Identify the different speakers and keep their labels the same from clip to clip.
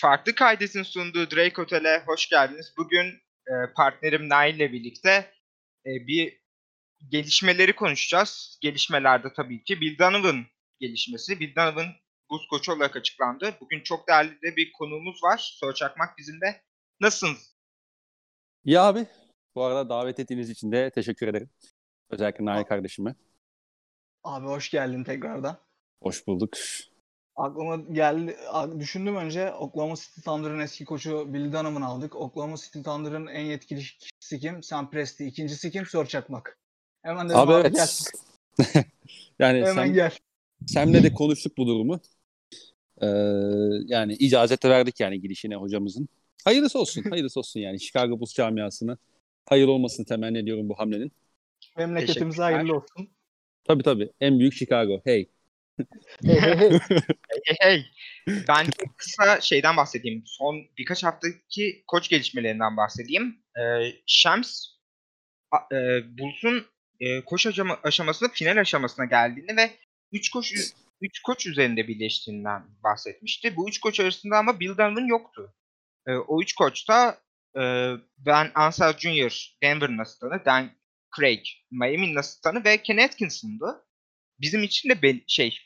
Speaker 1: Farklı Kaydet'in sunduğu Drake Hotel'e hoş geldiniz. Bugün e, partnerim Nail ile birlikte e, bir gelişmeleri konuşacağız. Gelişmelerde tabii ki Bill Donovan gelişmesi. Bill Donovan buz koçu olarak açıklandı. Bugün çok değerli de bir konuğumuz var. Söğüt Çakmak bizimle. Nasılsınız?
Speaker 2: İyi abi. Bu arada davet ettiğiniz için de teşekkür ederim. Özellikle Nail kardeşime.
Speaker 3: Abi hoş geldin tekrardan.
Speaker 2: Hoş bulduk.
Speaker 3: Aklıma geldi, düşündüm önce Oklahoma City Thunder'ın eski koçu Bill Donovan'ı aldık. Oklahoma City Thunder'ın en yetkili kişisi kim? Sam Presti. İkincisi kim? Sör Çakmak. Hemen dedim
Speaker 2: abi,
Speaker 3: abi
Speaker 2: evet.
Speaker 3: gel.
Speaker 2: yani
Speaker 3: Hemen
Speaker 2: Sam,
Speaker 3: gel.
Speaker 2: Sam'le de konuştuk bu durumu. Ee, yani icazet de verdik yani gidişine hocamızın. Hayırlısı olsun, hayırlısı olsun yani Chicago Bulls camiasına. Hayır olmasını temenni ediyorum bu hamlenin.
Speaker 3: Memleketimize hayırlı olsun.
Speaker 2: Tabii tabii. En büyük Chicago. Hey.
Speaker 3: Hey hey hey.
Speaker 1: Hey, hey. Ben çok kısa şeyden bahsedeyim. Son birkaç haftaki koç gelişmelerinden bahsedeyim. Ee, a- e, Bulls'un e, koç aşama, aşamasında final aşamasına geldiğini ve 3 koç 3 koç üzerinde birleştiğinden bahsetmişti. Bu 3 koç arasında ama Bill Donovan yoktu. E, o 3 koç da e, Ben Ansel Jr. Denver'ın asistanı, Dan Craig Miami'nin asistanı ve Ken Atkinson'du. Bizim için de be- şey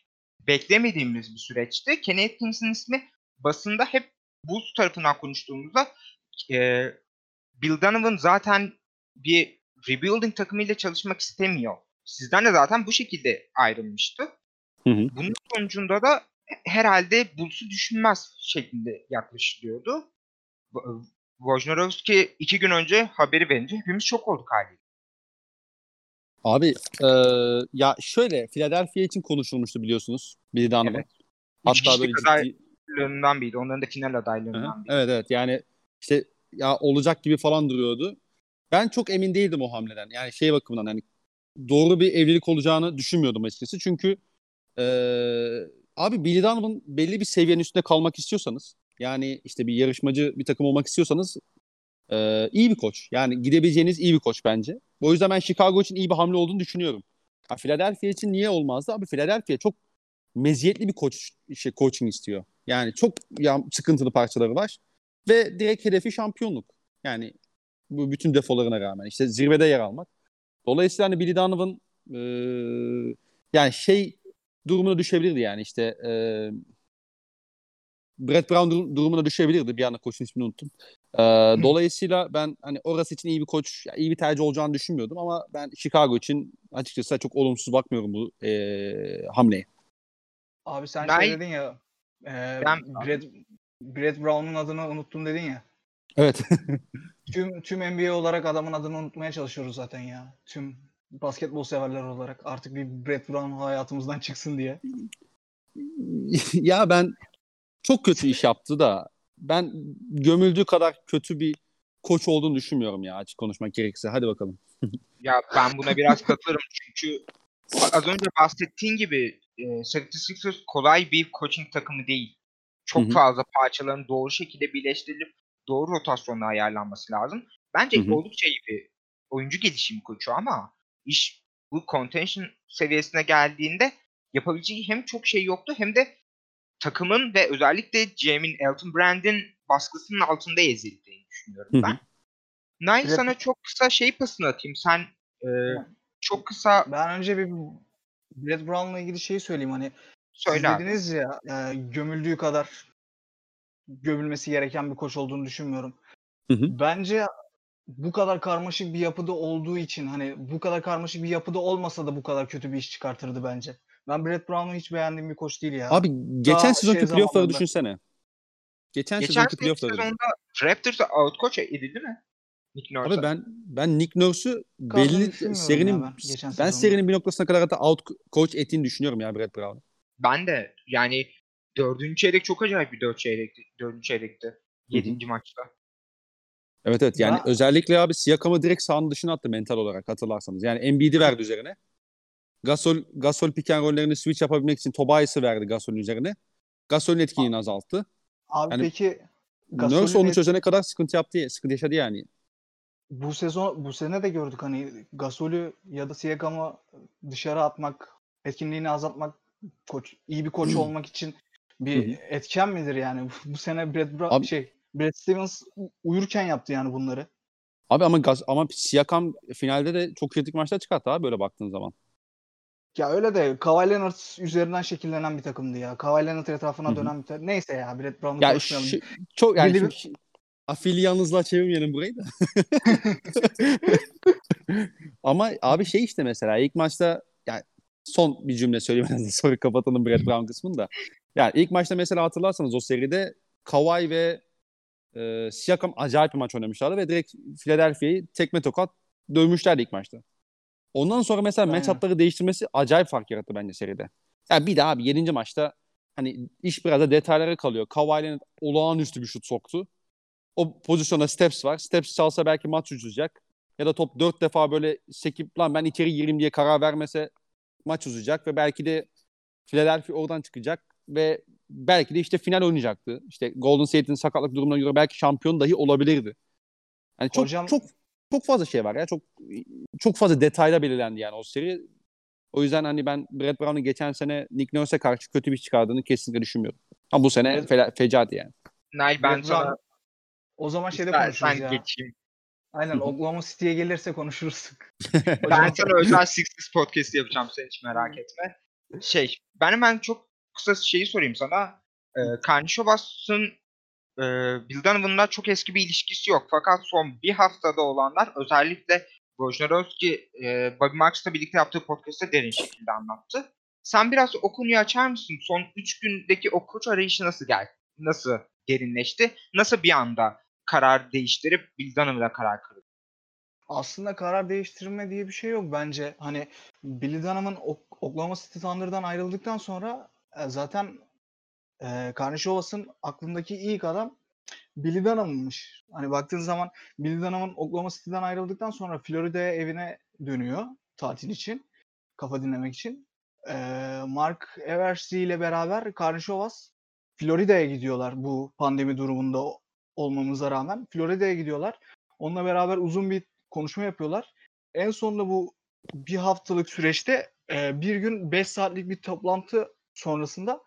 Speaker 1: beklemediğimiz bir süreçti. Ken Atkinson'ın ismi basında hep Bulls tarafından konuştuğumuzda e, Bill Donovan zaten bir rebuilding takımıyla çalışmak istemiyor. Sizden de zaten bu şekilde ayrılmıştı.
Speaker 2: Hı hı.
Speaker 1: Bunun sonucunda da herhalde Bulls'u düşünmez şeklinde yaklaşılıyordu. Wo- Wojnarowski iki gün önce haberi verince hepimiz şok olduk haliyle.
Speaker 2: Abi e, ya şöyle Philadelphia için konuşulmuştu biliyorsunuz. Bill Donovan.
Speaker 1: Evet.
Speaker 2: Hatta böyle ciddi,
Speaker 1: biriydi. Onların da final adaylarından biriydi.
Speaker 2: Evet evet yani işte ya olacak gibi falan duruyordu. Ben çok emin değildim o hamleden. Yani şey bakımından hani doğru bir evlilik olacağını düşünmüyordum açıkçası. Çünkü eee abi Billy Donovan belli bir seviyenin üstünde kalmak istiyorsanız yani işte bir yarışmacı bir takım olmak istiyorsanız eee, iyi bir koç. Yani gidebileceğiniz iyi bir koç bence. O yüzden ben Chicago için iyi bir hamle olduğunu düşünüyorum. Ha, Philadelphia için niye olmazdı? Abi Philadelphia çok meziyetli bir koç şey coaching istiyor. Yani çok ya, sıkıntılı parçaları var ve direkt hedefi şampiyonluk. Yani bu bütün defolarına rağmen işte zirvede yer almak. Dolayısıyla hani Billy Donovan e, yani şey durumuna düşebilirdi yani işte e, Brett Brown dur- durumuna düşebilirdi. Bir anda koçun ismini unuttum. E, dolayısıyla ben hani orası için iyi bir koç, iyi bir tercih olacağını düşünmüyordum ama ben Chicago için açıkçası çok olumsuz bakmıyorum bu e, hamleye.
Speaker 3: Abi sen
Speaker 1: Ben-
Speaker 3: şey dedin ya. E,
Speaker 1: Ben-
Speaker 3: Brett, Brett Brown'un adını unuttum dedin ya.
Speaker 2: Evet.
Speaker 3: Tüm tüm NBA olarak adamın adını unutmaya çalışıyoruz zaten ya. Tüm basketbol severler olarak artık bir Brett Brown hayatımızdan çıksın diye.
Speaker 2: ya ben çok kötü iş yaptı da ben gömüldüğü kadar kötü bir koç olduğunu düşünmüyorum ya açık konuşmak gerekirse. Hadi bakalım.
Speaker 1: Ya ben buna biraz katılırım çünkü az önce bahsettiğin gibi e, 76ers kolay bir coaching takımı değil. Çok
Speaker 2: Hı hı.
Speaker 1: fazla parçaların doğru şekilde birleştirilip doğru rotasyonla ayarlanması lazım. Bence
Speaker 2: Hı hı.
Speaker 1: oldukça iyi bir oyuncu gelişimi koçu ama iş bu contention seviyesine geldiğinde yapabileceği hem çok şey yoktu hem de takımın ve özellikle GM'in Elton Brand'in baskısının altında ezildiğini düşünüyorum ben. Nail
Speaker 3: Evet.
Speaker 1: sana çok kısa şey pasını atayım. Sen e, çok kısa
Speaker 3: Ben önce bir Brett Brown'la ilgili şeyi söyleyeyim hani
Speaker 1: söyle
Speaker 3: siz dediniz ya e, gömüldüğü kadar gömülmesi gereken bir koç olduğunu düşünmüyorum.
Speaker 2: Hı hı.
Speaker 3: Bence bu kadar karmaşık bir yapıda olduğu için hani bu kadar karmaşık bir yapıda olmasa da bu kadar kötü bir iş çıkartırdı bence. Ben Brett Brown'u hiç beğendiğim bir koç değil ya.
Speaker 2: Abi geçen
Speaker 3: Daha
Speaker 2: sezonki
Speaker 3: şey
Speaker 2: playoff'ları düşünsene. Geçen,
Speaker 1: Geçen
Speaker 2: sezonki playoff'ları.
Speaker 1: sezonda Raptors'a outcoach edildi mi? Nick Nurse'a.
Speaker 2: Abi ben ben Nick Nurse'u belli serinin
Speaker 3: ya ben geçen
Speaker 2: ben serinin bir noktasına kadar hatta out coach ettiğini düşünüyorum ya Brett Brown.
Speaker 1: Ben de yani dördüncü çeyrek çok acayip bir dört çeyrekti. Dördüncü çeyrekti. Yedinci maçta.
Speaker 2: Evet evet yani
Speaker 3: Ben-
Speaker 2: özellikle abi Siakam'ı direkt sahanın dışına attı mental olarak hatırlarsanız. Yani Embiid'i verdi üzerine. Gasol Gasol pick and roll'lerini switch yapabilmek için Tobias'ı verdi Gasol'ün üzerine. Gasol'ün etkinliğini azalttı.
Speaker 3: Abi
Speaker 2: Yani
Speaker 3: peki
Speaker 2: Nurse
Speaker 3: Gasol'ün
Speaker 2: onu
Speaker 3: et-
Speaker 2: çözene kadar sıkıntı yaptı, sıkıntı yaşadı yani.
Speaker 3: bu sezon bu sene de gördük hani Gasol'ü ya da Siakam'ı dışarı atmak, etkinliğini azaltmak koç iyi bir koç olmak için bir etken midir yani? Bu sene Brad Bra-
Speaker 2: Abi-
Speaker 3: şey Brad Stevens uyurken yaptı yani bunları.
Speaker 2: Abi ama gaz ama Siakam finalde de çok kritik maçlar çıkarttı abi böyle baktığın zaman.
Speaker 3: Ya öyle de Kawhi Leonard üzerinden şekillenen bir takımdı ya. Kawhi Leonard etrafına
Speaker 2: Hı hı.
Speaker 3: dönen bir takım. Neyse ya Brett Brown'u
Speaker 2: Ya
Speaker 3: konuşmayalım.
Speaker 2: şu, çok yani
Speaker 3: bir-
Speaker 2: şimdi afili yalnızlığa çevirmeyelim burayı da. Ama abi şey işte mesela ilk maçta yani son bir cümle söyleyeyim en azından sonra kapatalım Brad Brown kısmını da. Yani ilk maçta mesela hatırlarsanız o seride Kawhi ve e, Siakam acayip bir maç oynamışlardı ve direkt Philadelphia'yı tekme tokat dövmüşlerdi ilk maçta. Ondan sonra mesela
Speaker 3: Aynen.
Speaker 2: matchup'ları değiştirmesi acayip fark yarattı bence seride. Yani bir daha abi 7. maçta hani iş biraz da detaylara kalıyor. Kawhi Leonard olağanüstü bir şut soktu. O pozisyonda Steps var. Steps çalsa belki maç uzayacak. Ya da top dört defa böyle sekip lan ben içeri gireyim diye karar vermese maç uzayacak ve belki de Philadelphia oradan çıkacak ve belki de işte final oynayacaktı. İşte Golden State'in sakatlık durumuna göre belki şampiyon dahi olabilirdi. Yani çok
Speaker 3: Hocam-
Speaker 2: çok çok fazla şey var ya. Çok çok fazla detayla belirlendi yani o seri. O yüzden hani ben Brad Brown'un geçen sene Nick Nurse'e karşı kötü bir çıkardığını kesinlikle düşünmüyorum. Ama bu sene fela, fecadı yani.
Speaker 1: Nail ben sana
Speaker 3: O zaman şeyde
Speaker 1: ben,
Speaker 3: konuşuruz
Speaker 1: ben
Speaker 3: ya.
Speaker 1: geçeyim.
Speaker 3: Aynen Oklahoma City'ye gelirse konuşuruz.
Speaker 1: Ben sana özel Sixers podcast yapacağım sen hiç merak etme. Şey, ben hemen çok kısa şeyi sorayım sana. Ee, Karnişovas'ın e, Bill Donovan'la çok eski bir ilişkisi yok. Fakat son bir haftada olanlar özellikle Wojnarowski, e, Bobby Marks'la birlikte yaptığı podcast'ta derin şekilde anlattı. Sen biraz o konuyu açar mısın? Son 3 gündeki o koç arayışı nasıl geldi? Nasıl derinleşti? Nasıl bir anda karar değiştirip Bill Donovan'a karar kıldı?
Speaker 3: aslında karar değiştirme diye bir şey yok bence. Hani Billy Donovan Ok- Oklahoma City Thunder'dan ayrıldıktan sonra e, zaten e, Karnişovas'ın aklındaki ilk adam Billy Donovan'mış. Hani baktığın zaman Billy Donovan Oklahoma City'den ayrıldıktan sonra Florida'ya evine dönüyor tatil için. Kafa dinlemek için. E, Mark Eversley ile beraber Karnişovas Florida'ya gidiyorlar bu pandemi durumunda olmamıza rağmen. Florida'ya gidiyorlar. Onunla beraber uzun bir konuşma yapıyorlar. En sonunda bu bir haftalık süreçte bir gün 5 saatlik bir toplantı sonrasında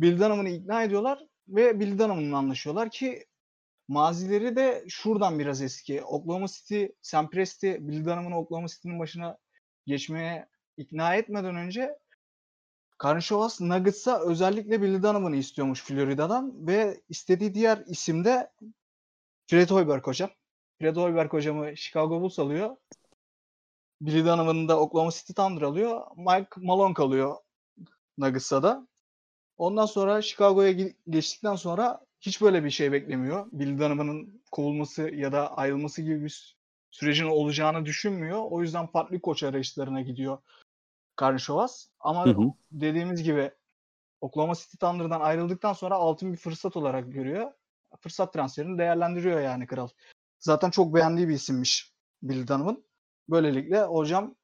Speaker 3: Bill Donovan'ı ikna ediyorlar ve Bill Donovan'la anlaşıyorlar ki mazileri de şuradan biraz eski. Oklahoma City, Sam Presti, Bill Donovan'ı Oklahoma City'nin başına geçmeye ikna etmeden önce Karnişovas Nuggets'a özellikle Bill Donovan'ı istiyormuş Florida'dan ve istediği diğer isim de Fred Hoiberg hocam. Fred Hoiberg hocamı Chicago Bulls alıyor. Billy Donovan'ı da Oklahoma City Thunder alıyor. Mike Malone kalıyor Nuggets'a da. Ondan sonra Chicago'ya geçtikten sonra hiç böyle bir şey beklemiyor. Billy Donovan'ın kovulması ya da ayrılması gibi bir sü- sürecin olacağını düşünmüyor. O yüzden farklı koç arayışlarına gidiyor Karnişovas. Ama
Speaker 2: Hı hı.
Speaker 3: dediğimiz gibi Oklahoma City Thunder'dan ayrıldıktan sonra altın bir fırsat olarak görüyor. Fırsat transferini değerlendiriyor yani kral. Zaten çok beğendiği bir isimmiş Bill Donovan. Böylelikle hocam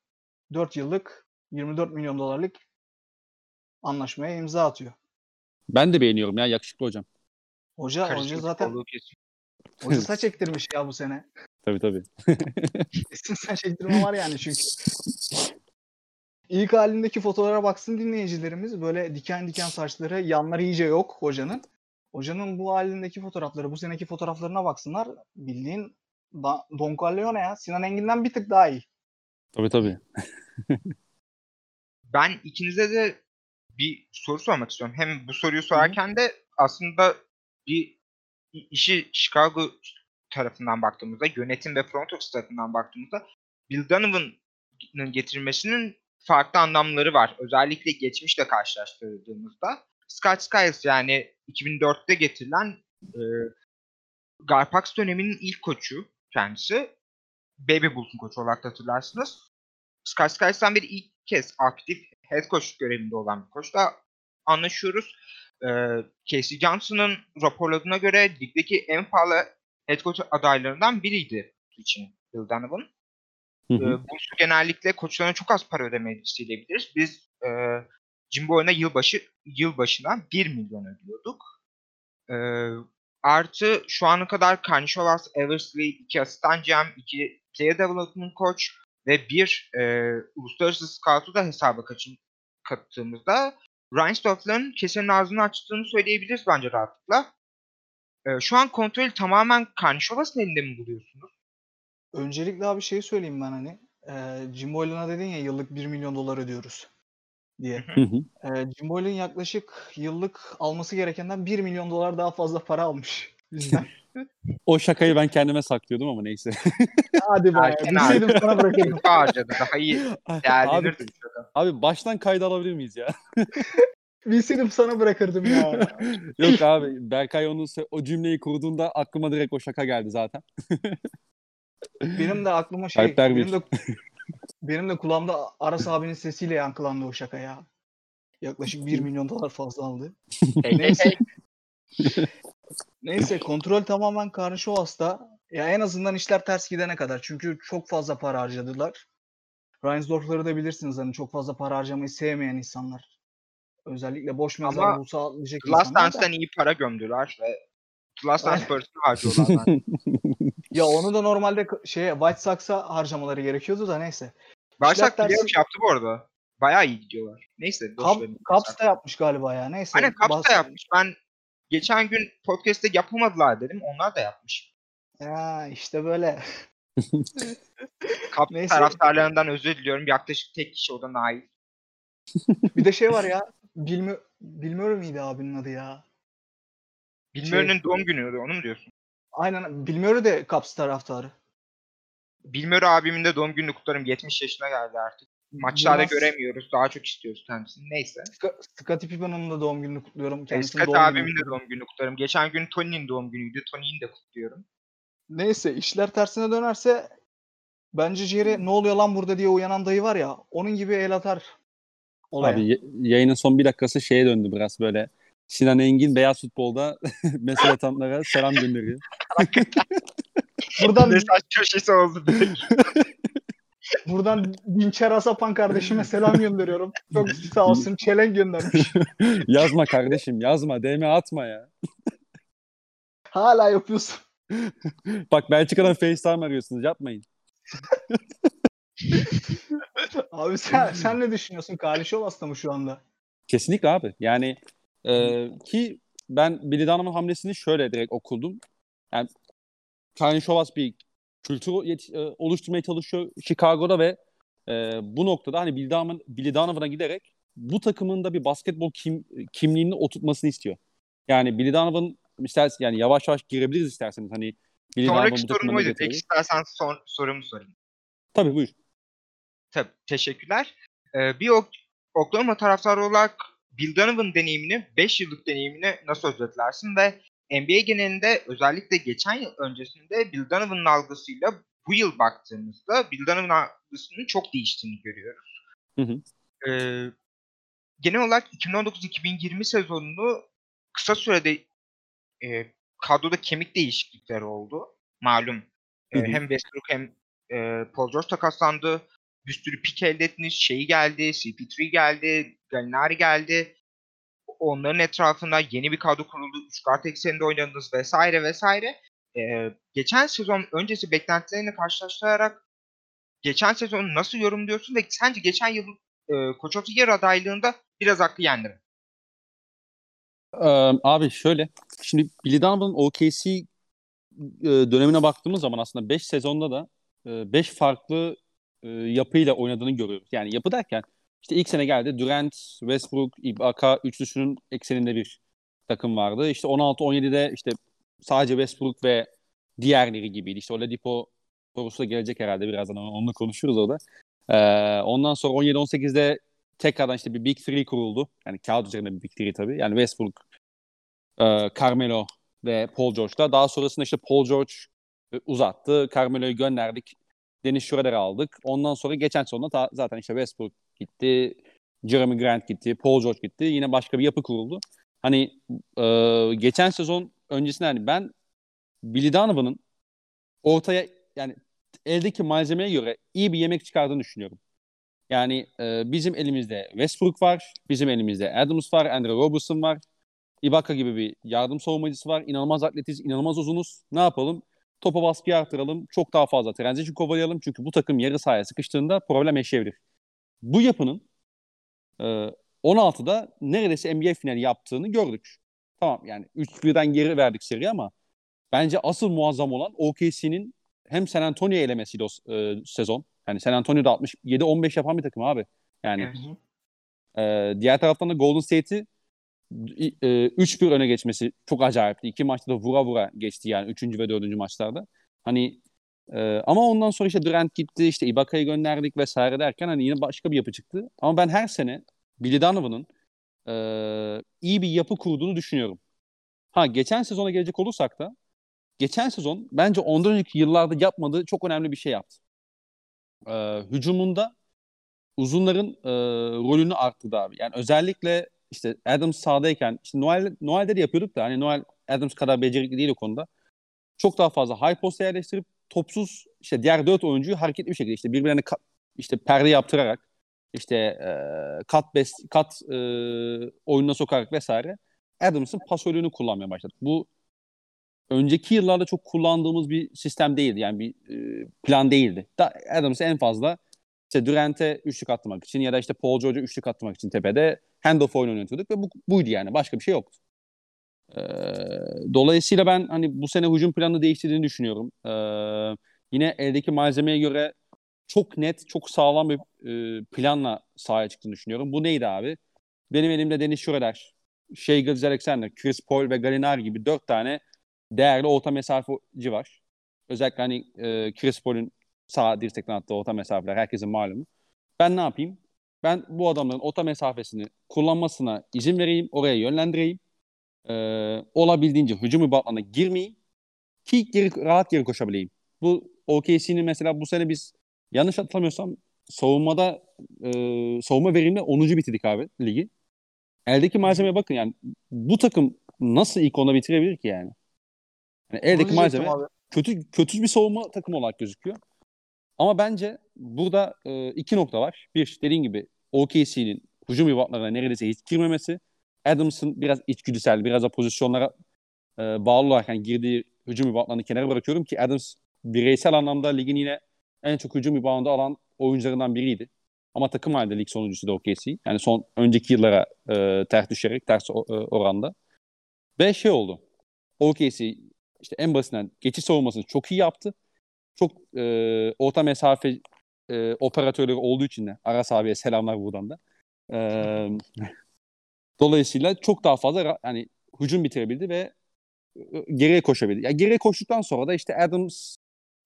Speaker 3: 4 yıllık 24 milyon dolarlık anlaşmaya imza atıyor.
Speaker 2: Ben de beğeniyorum ya yakışıklı hocam.
Speaker 3: Hoca, hoca zaten hoca saç ektirmiş ya bu sene.
Speaker 2: Tabii tabii.
Speaker 3: Kesin saç ektirme var yani çünkü. İlk halindeki fotoğrafa baksın dinleyicilerimiz. Böyle diken diken saçları, yanları iyice yok hocanın. Hocanın bu halindeki fotoğrafları, bu seneki fotoğraflarına baksınlar. Bildiğin Da- Don Corleone ya. Sinan Engin'den bir tık daha iyi.
Speaker 2: Tabii tabii.
Speaker 1: Ben ikinize de bir soru sormak istiyorum. Hem bu soruyu sorarken de aslında bir işi Chicago tarafından baktığımızda, yönetim ve front office tarafından baktığımızda Bill Donovan'ın getirilmesinin farklı anlamları var. Özellikle geçmişle karşılaştırdığımızda. Scott Skiles yani 2004'te getirilen e, Garpax döneminin ilk koçu kendisi. Baby Bulls'un koçu olarak da hatırlarsınız. Scott Skiles'tan beri ilk kez aktif head coach görevinde olan bir koçla anlaşıyoruz. Ee, Casey Johnson'ın raporladığına göre ligdeki en pahalı head coach adaylarından biriydi için Bill Donovan.
Speaker 2: Hı hı.
Speaker 1: Genellikle koçlarına çok az para ödemesiyle biliriz. Biz e, Jim Boyne'a yılbaşı, yılbaşına 1 milyon ödüyorduk. Ee, artı şu ana kadar Karnişovas, Eversley, 2 asistan GM, 2 player development coach ve bir e, uluslararası scout'u da hesaba kaçın, kattığımızda Reinsdorf'ların kesenin ağzını açtığını söyleyebiliriz bence rahatlıkla. Ee, şu an kontrolü tamamen Karnişovas'ın elinde mi buluyorsunuz?
Speaker 3: Öncelikle abi şey söyleyeyim ben hani. E, Jim Boylan'a dedin ya yıllık 1 milyon dolar ödüyoruz diye. E, Jim Boylan yaklaşık yıllık alması gerekenden 1 milyon dolar daha fazla para almış bizden.
Speaker 2: O şakayı ben kendime saklıyordum ama neyse.
Speaker 3: Hadi be.
Speaker 1: Erken
Speaker 3: Bilseydim sana bırakırdım.
Speaker 1: Kötü harcadı. Daha iyi
Speaker 2: abi,
Speaker 1: değerlenirdi. bu şaka.
Speaker 2: abi baştan kayda alabilir miyiz ya?
Speaker 3: Bilseydim sana bırakırdım ya.
Speaker 2: Yok abi Berkay onun se- o cümleyi kurduğunda aklıma direkt o şaka geldi zaten.
Speaker 3: Benim de aklıma şey,
Speaker 2: Alpler
Speaker 3: benim
Speaker 2: bir.
Speaker 3: de benim de kulağımda Aras abinin sesiyle yankılandı o şaka ya. Yaklaşık 1 milyon dolar fazla aldı.
Speaker 1: Hey, hey,
Speaker 3: Neyse. Neyse kontrol tamamen Karnışovas'ta. Ya en azından işler ters gidene kadar. Çünkü çok fazla para harcadılar. Reinsdorf'ları da bilirsiniz hani çok fazla para harcamayı sevmeyen insanlar. Özellikle boş mezar
Speaker 1: Ama
Speaker 3: bulsa atlayacak
Speaker 1: The Last
Speaker 3: da.
Speaker 1: Dance'den iyi para gömdüler ve Last Dance parasını harcıyorlar.
Speaker 3: Ya onu da normalde şeye White Sox'a harcamaları gerekiyordu da neyse.
Speaker 1: Başak
Speaker 3: tersi-
Speaker 1: playoff yaptı bu arada. Bayağı iyi gidiyorlar. Neyse.
Speaker 3: Caps da yapmış galiba ya. Neyse.
Speaker 1: Aynen
Speaker 3: bahs-
Speaker 1: da yapmış. Ben geçen gün podcast'te yapamadılar dedim. Onlar da yapmış.
Speaker 3: Ya işte böyle.
Speaker 1: Caps
Speaker 3: Neyse.
Speaker 1: taraftarlarından özür diliyorum. Yaklaşık tek kişi o da Nail.
Speaker 3: Bir de şey var ya. Bilmi bilmiyorum miydi abinin adı ya?
Speaker 1: Bilmiyor'un doğum günüydü onu mu diyorsun?
Speaker 3: Aynen bilmiyorum de Caps taraftarı.
Speaker 1: Bilmiyor abimin de doğum gününü kutlarım. 70 yaşına geldi artık. Maçlarda
Speaker 3: Yılmaz-
Speaker 1: göremiyoruz. Daha çok istiyoruz kendisini. Neyse.
Speaker 3: Scottie Pippen'ın da doğum gününü kutluyorum. Kendisinin
Speaker 1: Eskat
Speaker 3: doğum gününü
Speaker 1: abimin de doğum gününü kutlarım. Geçen gün Tony'nin doğum günüydü. Tony'nin de kutluyorum.
Speaker 3: Neyse işler tersine dönerse bence Jerry ne oluyor lan burada diye uyanan dayı var ya onun gibi el atar. Olaya.
Speaker 2: Abi yayının son bir dakikası şeye döndü biraz böyle. Sinan Engin beyaz futbolda mesele tanıtlara selam gönderiyor.
Speaker 3: buradan
Speaker 1: Mesaj köşesi oldu.
Speaker 3: buradan Dinçer Asapan kardeşime selam gönderiyorum. Çok sağ olsun çelen göndermiş.
Speaker 2: yazma kardeşim yazma DM atma ya.
Speaker 3: Hala yapıyorsun.
Speaker 2: Bak Belçika'dan FaceTime arıyorsunuz yapmayın.
Speaker 3: Abi sen, sen ne düşünüyorsun? Kalişov hasta mı şu anda?
Speaker 2: Kesinlikle abi. Yani e, ki ben Billy Donovan'ın hamlesini şöyle direkt okudum. Yani Karnişovas bir kültür e, oluşturmaya çalışıyor Chicago'da ve e, bu noktada hani Billy, Donovan, Billy Donovan'a giderek bu takımın da bir basketbol kim, kimliğini oturtmasını istiyor. Yani Billy Donovan istersen yani yavaş yavaş girebiliriz isterseniz hani Billy
Speaker 1: Sonraki
Speaker 2: bu
Speaker 1: sorum
Speaker 2: getiriyor?
Speaker 1: Tek istersen son, sorumu sorayım.
Speaker 2: Tabii buyur.
Speaker 1: Tabii. Teşekkürler. Ee, bir ok Oklahoma taraftarı olarak Bill Donovan deneyimini, 5 yıllık deneyimini nasıl özetlersin ve NBA genelinde özellikle geçen yıl öncesinde Bill Donovan'ın algısıyla bu yıl baktığımızda Bill Donovan algısının çok değiştiğini görüyoruz.
Speaker 2: Hı hı.
Speaker 1: Ee, genel olarak 2019-2020 sezonunu kısa sürede e, kadroda kemik değişiklikleri oldu. Malum. E,
Speaker 2: Hı hı.
Speaker 1: hem Westbrook hem e, Paul George takaslandı. Bir sürü pik elde ettiniz. Şeyi geldi, CP3 geldi, Gallinari geldi. Onların etrafında yeni bir kadro kuruldu. Üç kart ekseninde oynadınız vesaire vesaire. E, geçen sezon öncesi beklentilerini karşılaştırarak geçen sezonu nasıl yorumluyorsun ve sence geçen yıl e, Coach of adaylığında biraz hakkı yendi?
Speaker 2: Ee, abi şöyle. Şimdi Billy Donovan'ın OKC e, dönemine baktığımız zaman aslında 5 sezonda da 5 farklı e, yapıyla oynadığını görüyoruz. Yani yapı derken işte ilk sene geldi Durant, Westbrook, Ibaka üçlüsünün ekseninde bir takım vardı. İşte 16-17'de işte sadece Westbrook ve diğerleri gibiydi. İşte Oladipo sorusu da gelecek herhalde birazdan onu- onunla konuşuruz orada. Ee, ondan sonra 17-18'de tekrardan işte bir Big Three kuruldu. Yani kağıt üzerinde bir Big Three tabii. Yani Westbrook, e, Carmelo ve Paul George'la. Daha sonrasında işte Paul George e, uzattı. Carmelo'yu gönderdik. Dennis Schroeder'ı aldık. Ondan sonra geçen sezonda ta- zaten işte Westbrook gitti. Jeremy Grant gitti. Paul George gitti. Yine başka bir yapı kuruldu. Hani e, geçen sezon öncesinde hani ben Billy Donovan'ın ortaya yani eldeki malzemeye göre iyi bir yemek çıkardığını düşünüyorum. Yani e, bizim elimizde Westbrook var, bizim elimizde Adams var, Andrew Robertson var, Ibaka gibi bir yardım savunmacısı var. İnanılmaz atletiz, inanılmaz uzunuz. Ne yapalım? Topa baskıyı artıralım, çok daha fazla transition kovalayalım. Çünkü bu takım yarı sahaya sıkıştığında problem yaşayabilir. Bu yapının e, 16'da neredeyse NBA finali yaptığını gördük. Tamam yani 3-1'den geri verdik seri ama bence asıl muazzam olan OKC'nin hem San Antonio elemesiydi o e, sezon. Yani San Antonio'da 67-15 yapan bir takım abi. Yani e, diğer taraftan da Golden State'i e, 3-1 öne geçmesi çok acayipti. İki maçta da vura vura geçti yani 3. ve 4. maçlarda. Hani e, ama ondan sonra işte Durant gitti, işte Ibaka'yı gönderdik vesaire derken hani yine başka bir yapı çıktı. Ama ben her sene Billy Donovan'ın e, iyi bir yapı kurduğunu düşünüyorum. Ha geçen sezona gelecek olursak da geçen sezon bence ondan önceki yıllarda yapmadığı çok önemli bir şey yaptı. E, hücumunda uzunların e, rolünü arttırdı abi. Yani özellikle işte Adams sahadayken işte Noel Noel'de de yapıyorduk da hani Noel Adams kadar becerikli değil o konuda. Çok daha fazla high posta yerleştirip topsuz işte diğer dört oyuncuyu hareketli bir şekilde işte birbirlerine kat, işte perde yaptırarak işte e, kat bes kat e, oyununa sokarak vesaire Adams'ın pasörlüğünü kullanmaya başladı. Bu önceki yıllarda çok kullandığımız bir sistem değildi. Yani bir e, plan değildi. Da Adams'ı en fazla işte Durant'e üçlük atmak için ya da işte Paul George'a üçlük atmak için tepede handoff oyunu oynatıyorduk ve bu, buydu yani. Başka bir şey yoktu. Dolayısıyla ben hani bu sene hücum planı değiştirdiğini düşünüyorum. Ee, yine eldeki malzemeye göre çok net, çok sağlam bir e, planla sahaya çıktığını düşünüyorum. Bu neydi abi? Benim elimde Deniz Şureler, Shea Gilles Alexander, Chris Paul ve Gallinari gibi dört tane değerli orta mesafeci var. Özellikle hani e, Chris Paul'un sağ dirsekten attığı orta mesafeler herkesin malumu. Ben ne yapayım? Ben bu adamların orta mesafesini kullanmasına izin vereyim, oraya yönlendireyim. Ee, olabildiğince hücum ibatlarına girmeyeyim ki geri, rahat geri koşabileyim. Bu OKC'nin mesela bu sene biz yanlış hatırlamıyorsam savunmada e, savunma verimli 10. bitirdik abi ligi. Eldeki malzemeye bakın yani bu takım nasıl ilk ona bitirebilir ki yani? yani eldeki malzeme abi. kötü kötü bir savunma takımı olarak gözüküyor. Ama bence burada e, iki nokta var. Bir, dediğim gibi OKC'nin hücum ribatlarına neredeyse hiç girmemesi. Adams'ın biraz içgüdüsel, biraz da pozisyonlara e, bağlı olarak yani girdiği hücum ribatlarını kenara bırakıyorum ki Adams bireysel anlamda ligin yine en çok hücum reboundu alan oyuncularından biriydi. Ama takım halinde lig sonuncusu da OKC. Yani son önceki yıllara e, ters düşerek ters o, e, oranda. Ve şey oldu. OKC işte en basitinden geçiş savunmasını çok iyi yaptı. Çok e, orta mesafe e, operatörleri olduğu için de Aras abiye selamlar buradan da. E, dolayısıyla çok daha fazla hani hücum bitirebildi ve geriye koşabildi. Ya geriye koştuktan sonra da işte Adams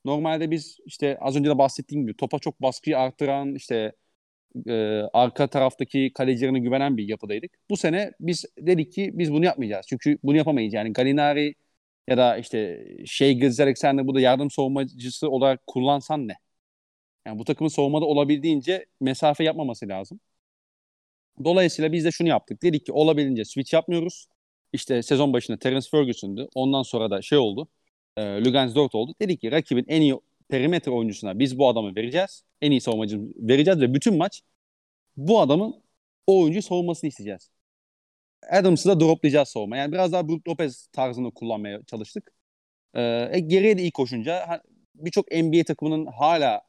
Speaker 2: normalde biz işte az önce de bahsettiğim gibi topa çok baskıyı arttıran işte e, arka taraftaki kalecilerine güvenen bir yapıdaydık. Bu sene biz dedik ki biz bunu yapmayacağız. Çünkü bunu yapamayız. Yani Galinari ya da işte şey Gilles Alexander burada yardım savunmacısı olarak kullansan ne? Yani bu takımın savunmada olabildiğince mesafe yapmaması lazım. Dolayısıyla biz de şunu yaptık. Dedik ki olabildiğince switch yapmıyoruz. İşte sezon başında Terence Ferguson'du. Ondan sonra da şey oldu. E, Lugans 4 oldu. Dedik ki rakibin en iyi perimetre oyuncusuna biz bu adamı vereceğiz. En iyi savunmacı vereceğiz ve bütün maç bu adamın o oyuncuyu savunmasını isteyeceğiz. Adams'ı da droplayacağız savunma. Yani biraz daha Brook Lopez tarzını kullanmaya çalıştık. Ee, e, geriye de iyi koşunca birçok NBA takımının hala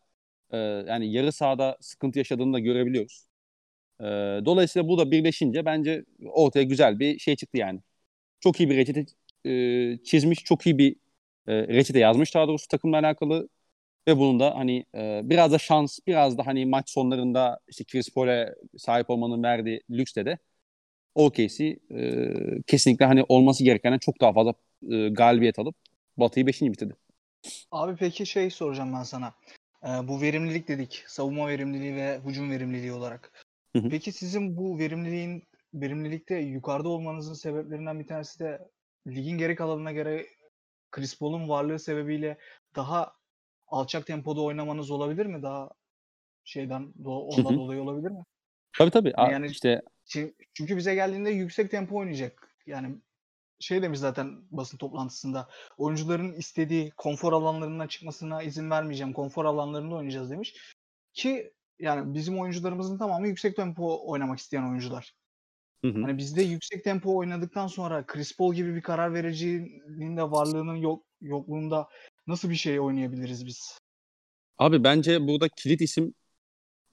Speaker 2: e, yani yarı sahada sıkıntı yaşadığını da görebiliyoruz. E, dolayısıyla bu da birleşince bence ortaya güzel bir şey çıktı yani. Çok iyi bir reçete e, çizmiş, çok iyi bir e, reçete yazmış daha doğrusu takımla alakalı ve bunun da hani e, biraz da şans, biraz da hani maç sonlarında işte Chris Paul'e sahip olmanın verdiği lüksle de OKC e, kesinlikle hani olması gerekenden çok daha fazla e, galibiyet alıp Batı'yı 5. bitirdi.
Speaker 3: Abi peki şey soracağım ben sana. Ee, bu verimlilik dedik. Savunma verimliliği ve hücum verimliliği olarak. Hı hı. Peki sizin bu verimliliğin verimlilikte yukarıda olmanızın sebeplerinden bir tanesi de ligin geri kalanına göre Chris Paul'un varlığı sebebiyle daha alçak tempoda oynamanız olabilir mi? Daha şeyden ondan dolayı olabilir mi?
Speaker 2: Tabii tabii. Yani işte
Speaker 3: çünkü bize geldiğinde yüksek tempo oynayacak. Yani şey demiş zaten basın toplantısında. Oyuncuların istediği konfor alanlarından çıkmasına izin vermeyeceğim. Konfor alanlarında oynayacağız demiş. Ki yani bizim oyuncularımızın tamamı yüksek tempo oynamak isteyen oyuncular. Hı hı. Hani bizde yüksek tempo oynadıktan sonra Chris Paul gibi bir karar vericinin de varlığının yok, yokluğunda nasıl bir şey oynayabiliriz biz?
Speaker 2: Abi bence burada kilit isim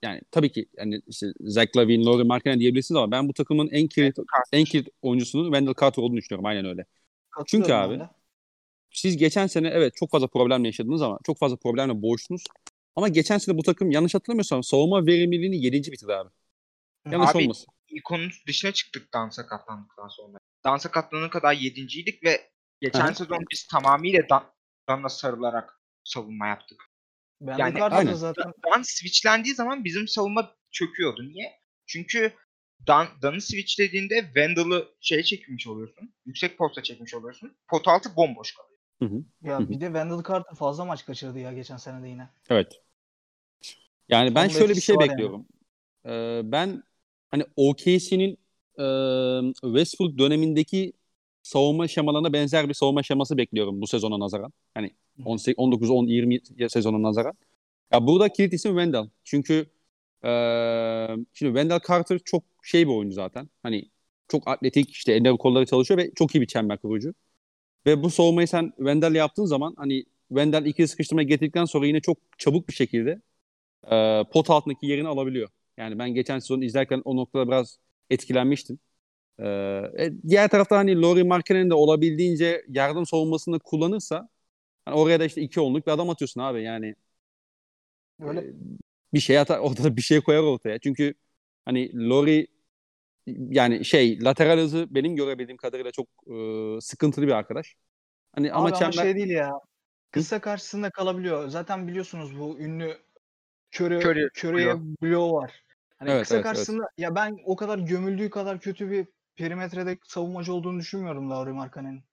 Speaker 2: yani tabii ki yani işte Zach Lavine, Laurie Markkanen diyebilirsiniz ama ben bu takımın en kilit en kilit oyuncusunun Wendell Carter olduğunu düşünüyorum. Aynen öyle. Çünkü abi siz geçen sene evet çok fazla problemle yaşadınız ama çok fazla problemle boğuştunuz. Ama geçen sene bu takım yanlış hatırlamıyorsam savunma verimliliğini 7. bitirdi abi. Yanlış
Speaker 1: abi,
Speaker 2: olmasın.
Speaker 1: İlk dışına çıktık Dan sakatlandıktan sonra. Dan sakatlanana kadar yedinciydik ve geçen Hı. sezon biz tamamıyla Dan, Dan'la sarılarak savunma yaptık.
Speaker 3: Ben yani aynen. zaten.
Speaker 1: Dan switchlendiği zaman bizim savunma çöküyordu. Niye? Çünkü Dan, Dan'ı switchlediğinde Wendell'ı şeye çekmiş oluyorsun. Yüksek posta çekmiş oluyorsun. Pot altı bomboş kalıyor.
Speaker 3: Hı hı. Ya hı hı. bir de Wendell Carter fazla maç kaçırdı ya geçen sene de yine.
Speaker 2: Evet. Yani ben şöyle bir şey bekliyorum. Yani. Ee, ben hani OKC'nin e, Westbrook dönemindeki savunma şemalarına benzer bir savunma şeması bekliyorum bu sezona nazaran. Hani 18, 19, 10, 20 sezona nazaran. Ya burada kilit isim Wendell. Çünkü e, şimdi Wendell Carter çok şey bir oyuncu zaten. Hani çok atletik işte eller kolları çalışıyor ve çok iyi bir çember kurucu. Ve bu savunmayı sen Wendell yaptığın zaman hani Wendell ikili sıkıştırmaya getirdikten sonra yine çok çabuk bir şekilde e, pot altındaki yerini alabiliyor. Yani ben geçen sezon izlerken o noktada biraz etkilenmiştim. Ee, e, diğer tarafta hani Laurie Markkanen de olabildiğince yardım savunmasını kullanırsa hani oraya da işte iki onluk bir adam atıyorsun abi yani. Öyle. E, bir şey atar, ortada bir şey koyar ortaya. Çünkü hani Laurie yani şey lateral hızı benim görebildiğim kadarıyla çok e, sıkıntılı bir arkadaş.
Speaker 3: Hani Abi ama, ama çember... şey değil ya. Kısa karşısında kalabiliyor. Zaten biliyorsunuz bu ünlü Curry, Curry Curry'e bloğu var. Hani evet, kısa evet, karşısında evet. ya ben o kadar gömüldüğü kadar kötü bir perimetrede savunmacı olduğunu düşünmüyorum Lauri Markkanen'in.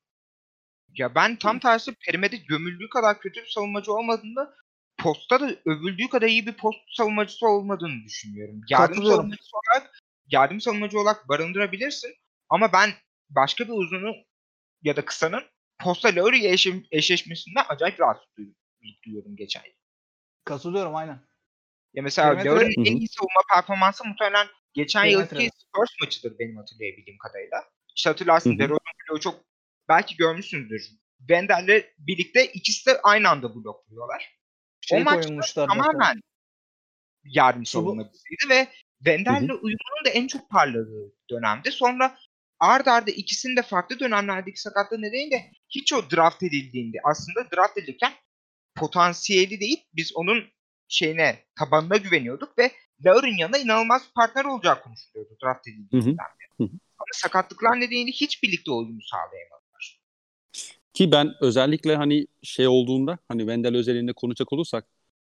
Speaker 1: Ya ben tam tersi perimetre gömüldüğü kadar kötü bir savunmacı olmadığında posta da övüldüğü kadar iyi bir post savunmacısı olmadığını düşünüyorum. Yardım savunmacısı olarak yardım savunmacı olarak barındırabilirsin ama ben başka bir uzunu ya da kısanın posta Lauri eşleşmesinden acayip rahatsız duyuyorum geçen yıl.
Speaker 3: Katılıyorum aynen.
Speaker 1: Ya mesela Laur'un en iyi savunma performansı muhtemelen geçen yılki Spurs maçıdır benim hatırlayabildiğim kadarıyla. İşte hatırlarsın DeRozan bloğu çok belki görmüşsündür. Wendel'le birlikte ikisi de aynı anda blokluyorlar. Şey o maçta tamamen yardım savunmacısıydı ve Wendel'le uyumunun da en çok parladığı dönemde. Sonra ard arda ikisinin de farklı dönemlerdeki sakatlığı nedeniyle hiç o draft edildiğinde aslında draft edilirken potansiyeli değil biz onun şeyine, tabanına güveniyorduk ve Laur'un yanına inanılmaz bir partner olacağı konuşuluyordu draft edildiğinden beri. Ama sakatlıklar nedeniyle hiç birlikte oyunu sağlayamadılar.
Speaker 2: Ki ben özellikle hani şey olduğunda hani Wendell özelinde konuşacak olursak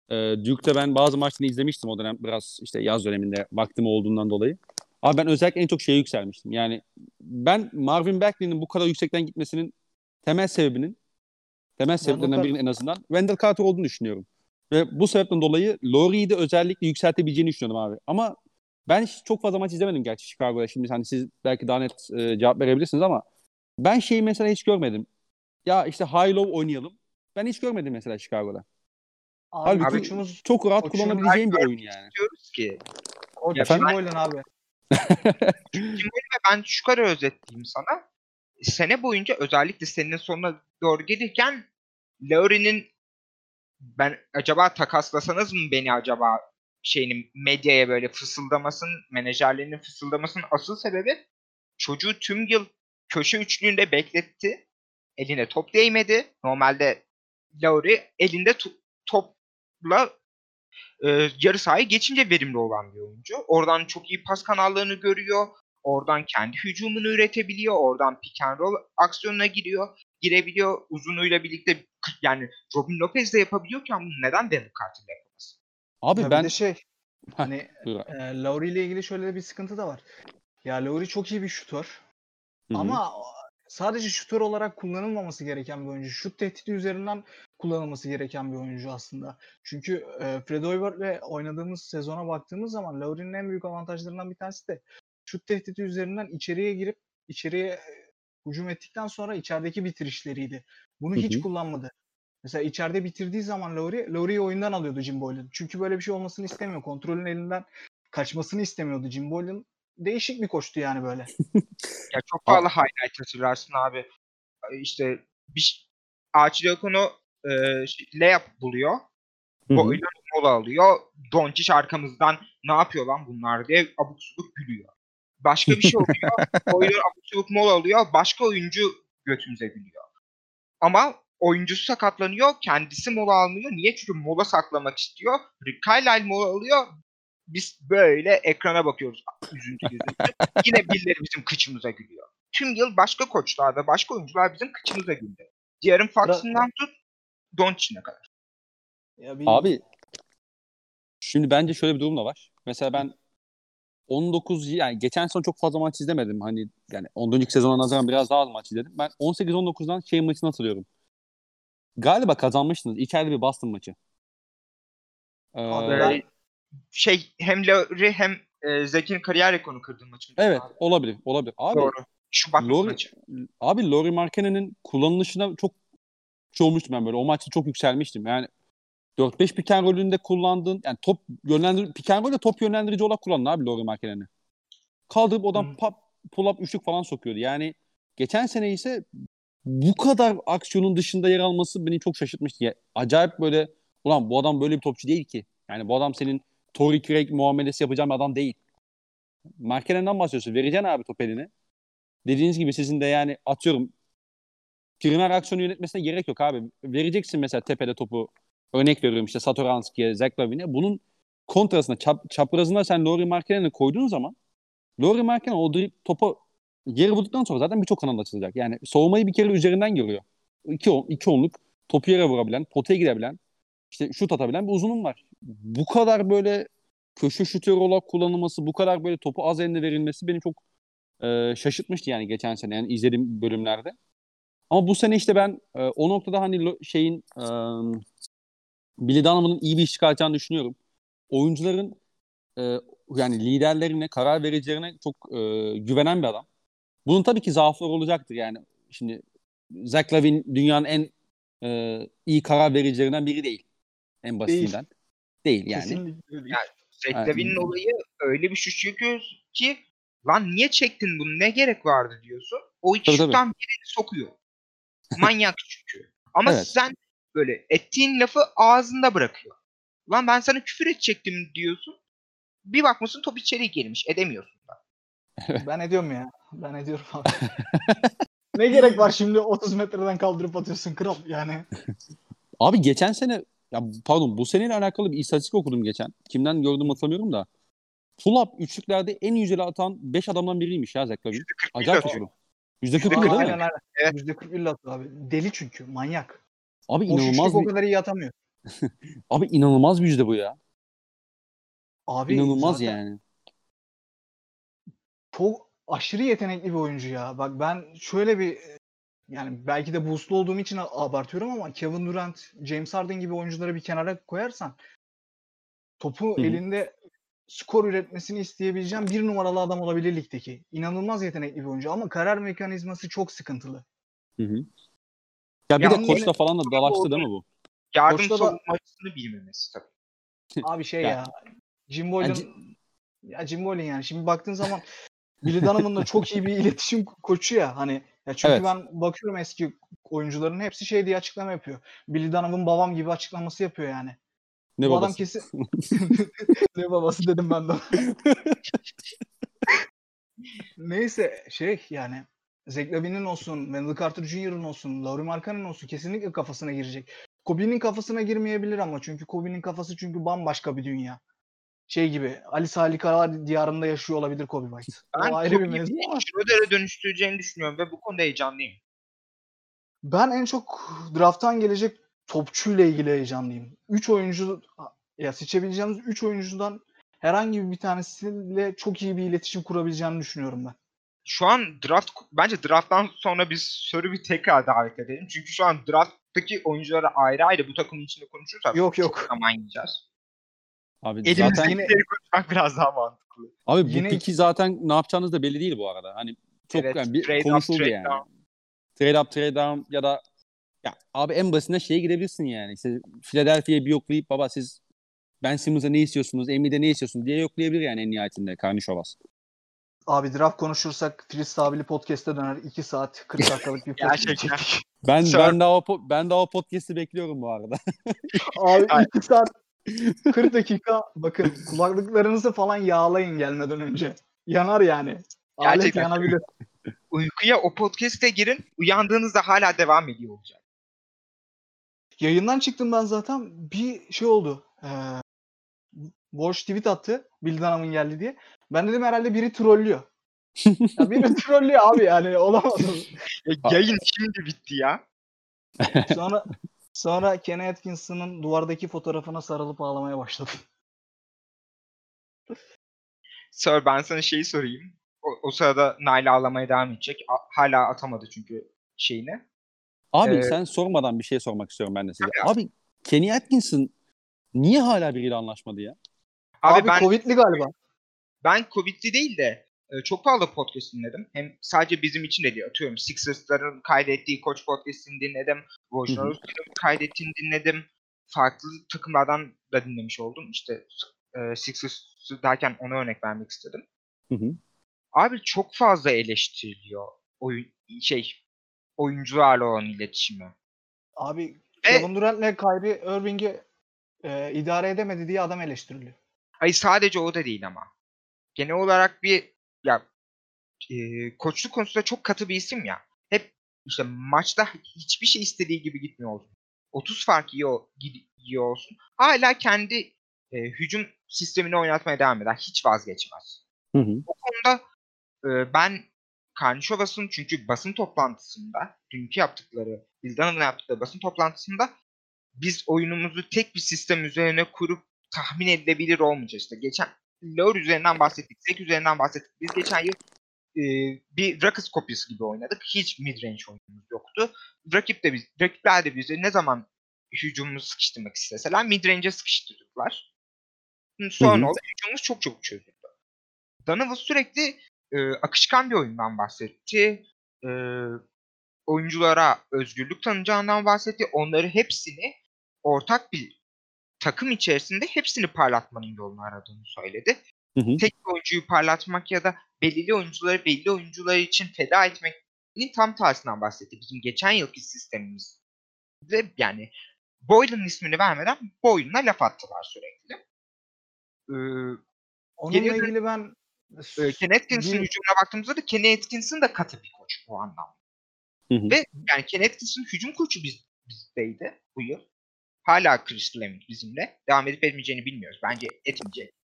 Speaker 2: e, Duke'da ben bazı maçlarını izlemiştim o dönem biraz işte yaz döneminde vaktim olduğundan dolayı. Abi ben özellikle en çok şeye yükselmiştim. Yani ben Marvin Bagley'nin bu kadar yüksekten gitmesinin temel sebebinin temel sebeplerinden birinin en azından Wendell Carter olduğunu düşünüyorum. Ve bu sebepten dolayı Laurie'yi de özellikle yükseltebileceğini düşünüyorum abi. Ama ben çok fazla maç izlemedim gerçi Chicago'da. Şimdi hani siz belki daha net e, cevap verebilirsiniz ama ben şeyi mesela hiç görmedim. Ya işte high low oynayalım. Ben hiç görmedim mesela Chicago'da. Abi, Halbuki koçumuz, çok rahat kullanabileceğim bir oyun yani.
Speaker 1: Diyoruz ki.
Speaker 3: O ya Jim Boylan abi.
Speaker 1: Ben şu kadar özetleyeyim sana. Sene boyunca özellikle senin sonuna doğru gelirken Laurie'nin ben acaba takaslasanız mı beni acaba şeyinin medyaya böyle fısıldamasın, menajerlerinin fısıldamasının asıl sebebi çocuğu tüm yıl köşe üçlüğünde bekletti. Eline top değmedi. Normalde Lauri elinde topla e, yarı sahayı geçince verimli olan bir oyuncu. Oradan çok iyi pas kanallarını görüyor. Oradan kendi hücumunu üretebiliyor. Oradan pick and roll aksiyonuna giriyor. Girebiliyor. Uzunuyla birlikte yani Robin Lopez de yapabiliyorken bunu neden Devin Carter'la yapamaz?
Speaker 3: Abi ya ben... de şey hani e, Lowry ile ilgili şöyle bir sıkıntı da var. Ya Lowry çok iyi bir şutör. Ama sadece şutör olarak kullanılmaması gereken bir oyuncu. Şut tehdidi üzerinden kullanılması gereken bir oyuncu aslında. Çünkü e, Fred Hoiberg'le oynadığımız sezona baktığımız zaman Lowry'nin en büyük avantajlarından bir tanesi de şut tehdidi üzerinden içeriye girip içeriye hücum ettikten sonra içerideki bitirişleriydi. Bunu Hı-hı. hiç kullanmadı. Mesela içeride bitirdiği zaman Lowry, Lowry'yi oyundan alıyordu Jim Boylan. Çünkü böyle bir şey olmasını istemiyor. Kontrolün elinden kaçmasını istemiyordu Jim Boylan. Değişik bir koştu yani böyle.
Speaker 1: ya çok fazla highlight hatırlarsın abi. İşte bir Archie Diakono e, layup buluyor. Boylan mola alıyor. Doncic arkamızdan ne yapıyor lan bunlar diye abuk subuk gülüyor. Başka bir şey oluyor. oyuncu abuk subuk mola alıyor. Başka oyuncu götümüze gülüyor. Ama oyuncusu sakatlanıyor. Kendisi mola almıyor. Niye? Çünkü mola saklamak istiyor. Rick Carlisle mola alıyor. Biz böyle ekrana bakıyoruz. Üzüntü üzüntü. Yine birileri bizim kıçımıza gülüyor. Tüm yıl başka koçlar ve başka oyuncular bizim kıçımıza güldü. Diğerin Fox'ından tut Doncic'ine kadar.
Speaker 3: Ya bir-
Speaker 2: Abi şimdi bence şöyle bir durum da var. Mesela ben 19 yani geçen sene çok fazla maç izlemedim. Hani yani 10. sezona nazaran biraz daha az maç izledim. Ben 18-19'dan şey maçını hatırlıyorum. Galiba kazanmıştınız. İçeride bir Boston maçı. Ee,
Speaker 3: Abi
Speaker 1: Şey hem Laurie hem e, Zek'in kariyer rekorunu kırdığı maçın.
Speaker 2: evet
Speaker 1: Abi,
Speaker 2: olabilir. Olabilir. Abi
Speaker 1: Doğru. Şubat
Speaker 2: Laurie-
Speaker 1: maçı.
Speaker 2: Abi Laurie Markkanen'in kullanılışına çok olmuştum ben böyle. O maçta çok yükselmiştim. Yani 4-5 pick and roll'ünde kullandığın yani top yönlendir pick and roll'de top yönlendirici olarak kullandın abi Laurie Markkanen'i. Kaldırıp odan
Speaker 3: Hı.
Speaker 2: pop, pull up üçlük falan sokuyordu. Yani geçen sene ise bu kadar aksiyonun dışında yer alması beni çok şaşırtmıştı. Ya, acayip böyle ulan bu adam böyle bir topçu değil ki. Yani bu adam senin Torrey Craig muamelesi yapacağın bir adam değil. Markkanen'den bahsediyorsun. Vereceksin abi top eline. Dediğiniz gibi sizin de yani atıyorum primer aksiyonu yönetmesine gerek yok abi. Vereceksin mesela tepede topu. Örnek veriyorum işte Satoranski'ye, Zach Lavin'e. Bunun kontrasına, çap, çaprazına sen Laurie Markkanen'i koyduğun zaman Laurie Markkanen o drip, topu yere vurduktan sonra zaten birçok kanal açılacak. Yani soğumayı bir kere üzerinden görüyor. İki, on, iki onluk topu yere vurabilen, potaya gidebilen, işte şut atabilen bir uzunum var. Bu kadar böyle köşe şutör olarak kullanılması, bu kadar böyle topu az eline verilmesi beni çok e, şaşırtmıştı yani geçen sene yani izlediğim bölümlerde. Ama bu sene işte ben e, o noktada hani şeyin e, Billy Donovan'ın iyi bir iş çıkartacağını düşünüyorum. Oyuncuların e, yani liderlerine, karar vericilerine çok e, güvenen bir adam. Bunun tabii ki zaafları olacaktır yani. Şimdi Zach Lavin dünyanın en e, iyi karar vericilerinden biri değil. En basitinden. Değil, yani.
Speaker 3: Kesinlikle değil.
Speaker 1: Yani Zach
Speaker 2: Yani-
Speaker 1: Lavin'in olayı öyle bir şut çekiyor ki lan niye çektin bunu ne gerek vardı diyorsun. O iki
Speaker 2: Tabii, tabii.
Speaker 1: şuttan birini sokuyor. Manyak çünkü. Ama
Speaker 2: Evet.
Speaker 1: sen böyle ettiğin lafı ağzında bırakıyor. Lan ben sana küfür edecektim diyorsun. Bir bakmışsın top içeri girmiş. Edemiyorsun da.
Speaker 3: Ben ediyorum ya. Ben ediyorum abi. ne gerek var şimdi 30 metreden kaldırıp atıyorsun kral yani.
Speaker 2: Abi geçen sene ya pardon bu seneyle alakalı bir istatistik okudum geçen. Kimden gördüm hatırlamıyorum da. Pull-up üçlüklerde en yüzdeli atan 5 adamdan biriymiş ya Zach Lavin. Acayip bir Yüzde kırk
Speaker 1: %41
Speaker 2: değil mi?
Speaker 3: Aynen aynen.
Speaker 1: Evet.
Speaker 3: %41 atıyor abi. Deli çünkü manyak.
Speaker 2: Abi
Speaker 3: Boş
Speaker 2: inanılmaz
Speaker 3: üçlük o
Speaker 2: bir,
Speaker 3: kadar iyi atamıyor.
Speaker 2: abi inanılmaz bir yüzde bu ya.
Speaker 3: Abi
Speaker 2: İnanılmaz yani.
Speaker 3: çok aşırı yetenekli bir oyuncu ya. Bak ben şöyle bir yani belki de boostlu olduğum için abartıyorum ama Kevin Durant, James Harden gibi oyuncuları bir kenara koyarsan topu
Speaker 2: Hı hı.
Speaker 3: elinde skor üretmesini isteyebileceğim bir numaralı adam olabilir ligdeki. İnanılmaz yetenekli bir oyuncu ama karar mekanizması çok sıkıntılı.
Speaker 2: Hı hı. Ya bir
Speaker 1: Ya
Speaker 2: de koçla falan da dalaştı değil mi bu?
Speaker 1: Yardım
Speaker 3: Koçta da-
Speaker 1: savunmasını bilmemesi tabii.
Speaker 3: Abi şey
Speaker 2: Ya-
Speaker 3: ya Jim Boylan
Speaker 2: Yani
Speaker 3: ya Jim Boylan yani şimdi baktığın zaman Billy Donovan da çok iyi bir iletişim koçu ya hani ya çünkü
Speaker 2: Evet.
Speaker 3: ben bakıyorum eski oyuncuların hepsi şey diye açıklama yapıyor. Billy Donovan babam gibi açıklaması yapıyor yani.
Speaker 2: Ne
Speaker 3: Bu adam
Speaker 2: babası?
Speaker 3: kesin ne babası dedim ben de. Neyse şey yani Zach Lavin'in olsun, Wendell Carter Jr.'ın olsun, Laurie Markkanen'in olsun kesinlikle kafasına girecek. Kobe'nin kafasına girmeyebilir ama çünkü Kobe'nin kafası çünkü bambaşka bir dünya. Şey gibi Alice Harikalar diyarında yaşıyor olabilir Kobe White.
Speaker 1: Ben
Speaker 3: o ayrı bir mevzu ama
Speaker 1: Schroeder'e dönüştüreceğini düşünüyorum ve bu konuda heyecanlıyım.
Speaker 3: ben en çok drafttan gelecek topçuyla ilgili heyecanlıyım. 3 oyuncu ya seçebileceğimiz 3 oyuncudan herhangi bir tanesiyle çok iyi bir iletişim kurabileceğini düşünüyorum ben.
Speaker 1: Şu an draft bence drafttan sonra biz soru bir tekrar davet edelim. Çünkü şu an drafttaki oyuncuları ayrı ayrı bu takımın içinde konuşursak
Speaker 3: Yok, yok.
Speaker 1: zaman yiyeceğiz.
Speaker 2: Abi
Speaker 1: Elimizdekileri
Speaker 2: zaten
Speaker 3: yine-
Speaker 1: konuşmak biraz daha mantıklı.
Speaker 2: abi bu
Speaker 3: yine-
Speaker 2: piki zaten ne yapacağınız da belli değil bu arada. Hani çok
Speaker 1: Evet,
Speaker 2: yani bir
Speaker 1: trade up,
Speaker 2: konuşuldu
Speaker 1: trade
Speaker 2: yani.
Speaker 1: down.
Speaker 2: Trade up, trade down ya da ya abi en basitinden şeye gidebilirsin yani. İşte Philadelphia'yı bir yoklayıp baba siz Ben Simmons'a ne istiyorsunuz, Embiid'e ne istiyorsunuz diye yoklayabilir yani en nihayetinde Karnişovas.
Speaker 3: Abi draft konuşursak Filiz Sabili podcast'e döner 2 saat 40 dakikalık bir podcast
Speaker 1: Gerçekten.
Speaker 2: Ben
Speaker 1: Sir.
Speaker 2: ben daha o ben daha o podcast'i bekliyorum bu arada.
Speaker 3: Abi
Speaker 1: Ay.
Speaker 3: 2 saat 40 dakika bakın kulaklıklarınızı falan yağlayın gelmeden önce. Yanar yani. Alet
Speaker 1: Gerçekten.
Speaker 3: yanabilir.
Speaker 1: Uykuya o podcast'e girin. Uyandığınızda hala devam ediyor olacak.
Speaker 3: Yayından çıktım ben zaten. Bir şey oldu. Ee, Boş tweet attı. Bildanam'ın geldi diye. Ben dedim herhalde biri trollüyor. ya biri trollüyor abi yani olamaz.
Speaker 1: Ya, yayın şimdi bitti ya.
Speaker 3: Sonra sonra Kenny Atkinson'ın duvardaki fotoğrafına sarılıp ağlamaya başladım.
Speaker 1: Sir ben sana şeyi sorayım. O, o sırada Nail ağlamaya devam edecek. A- hala atamadı çünkü şeyini.
Speaker 2: Abi
Speaker 1: Ee,
Speaker 2: sen sormadan bir şey sormak istiyorum ben de size.
Speaker 1: Tabii
Speaker 2: Abi Kenny Atkinson niye hala biriyle anlaşmadı ya?
Speaker 1: Abi,
Speaker 3: Abi,
Speaker 1: ben
Speaker 3: Covid'li galiba.
Speaker 1: ben Covid'li değil de e, çok fazla podcast dinledim. Hem sadece bizim için de değil. Atıyorum Sixers'ların kaydettiği Koç podcast'ini dinledim. Wojnarowski'nin kaydettiğini dinledim. Farklı takımlardan da dinlemiş oldum. İşte e, Sixers derken ona örnek vermek istedim.
Speaker 2: Hı hı.
Speaker 1: Abi çok fazla eleştiriliyor oyun şey oyuncularla olan iletişimi.
Speaker 3: Abi
Speaker 1: E-
Speaker 3: Kevin Durant'le Kyrie Irving'i e, idare edemedi diye adam eleştiriliyor.
Speaker 1: Hayır sadece o da değil ama. Genel olarak bir ya e, koçluk konusunda çok katı bir isim ya. Hep işte maçta hiçbir şey istediği gibi gitmiyor olsun. 30 fark yiyor, yiyor olsun. Hala kendi e, hücum sistemini oynatmaya devam eder. Hiç vazgeçmez.
Speaker 2: Hı hı.
Speaker 1: O konuda e, ben Karnişovas'ın çünkü basın toplantısında dünkü yaptıkları, Bildan'ın yaptıkları basın toplantısında biz oyunumuzu tek bir sistem üzerine kurup tahmin edilebilir olmayacak. İşte geçen Lör üzerinden bahsettik, Zek üzerinden bahsettik. Biz geçen yıl e, bir Rockets kopyası gibi oynadık. Hiç midrange oyunumuz yoktu. Rakip de biz, rakipler de bizi ne zaman hücumumuzu sıkıştırmak isteseler midrange'e sıkıştırdılar. Sonra oldu? Hücumumuz çok çok çözüldü. Donovan sürekli e, akışkan bir oyundan bahsetti. E, oyunculara özgürlük tanıyacağından bahsetti. Onları hepsini ortak bir takım içerisinde hepsini parlatmanın yolunu aradığını söyledi.
Speaker 2: Hı hı.
Speaker 1: Tek bir oyuncuyu parlatmak ya da belirli oyuncuları belli oyuncular için feda etmenin tam tersinden bahsetti. Bizim geçen yılki sistemimiz ve yani Boylan'ın ismini vermeden Boylan'a laf attılar sürekli. Ee,
Speaker 3: Onunla
Speaker 1: Geliyor-
Speaker 3: ilgili ben
Speaker 1: e, Ken Atkinson'ın
Speaker 3: Bir-
Speaker 1: hücumuna baktığımızda da Ken Atkinson da katı bir koç o anlamda.
Speaker 2: Hı hı.
Speaker 1: Ve yani Ken Atkinson hücum koçu biz, bizdeydi bu yıl. Hala Chris Fleming bizimle. Devam edip etmeyeceğini bilmiyoruz. Bence etmeyecek.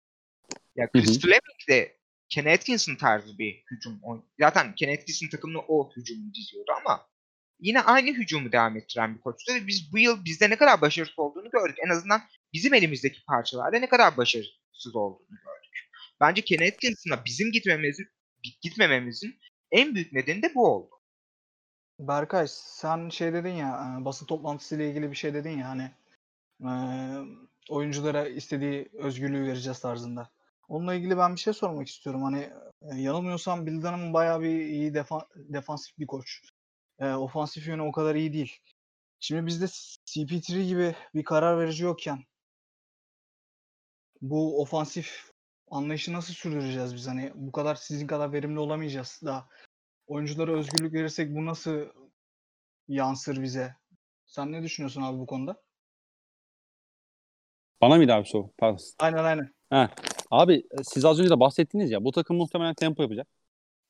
Speaker 1: Ya
Speaker 2: Hı hı.
Speaker 1: Chris Fleming de Ken Atkinson tarzı bir hücum. Zaten Ken Atkinson takımını o hücumu diziyordu ama yine aynı hücumu devam ettiren bir koçtu ve biz bu yıl bizde ne kadar başarısız olduğunu gördük. En azından bizim elimizdeki parçalarda ne kadar başarısız olduğunu gördük. Bence Ken Atkinson'a bizim gitmememizin gitmememizin en büyük nedeni de bu oldu.
Speaker 3: Berkay sen şey dedin ya e, basın toplantısıyla ilgili bir şey dedin ya hani oyunculara istediği özgürlüğü vereceğiz tarzında. Onunla ilgili ben bir şey sormak istiyorum. Hani yanılmıyorsam Bill Dunham bayağı bir iyi defa- defansif bir koç. E, ofansif yönü o kadar iyi değil. Şimdi bizde CP3 gibi bir karar verici yokken bu ofansif anlayışı nasıl sürdüreceğiz biz? Hani bu kadar sizin kadar verimli olamayacağız da oyunculara özgürlük verirsek bu nasıl yansır bize? Sen ne düşünüyorsun abi bu konuda?
Speaker 2: Bana mıydı abi soru? Pardon.
Speaker 3: Aynen aynen.
Speaker 2: Abi e, siz az önce de bahsettiniz ya bu takım muhtemelen tempo yapacak.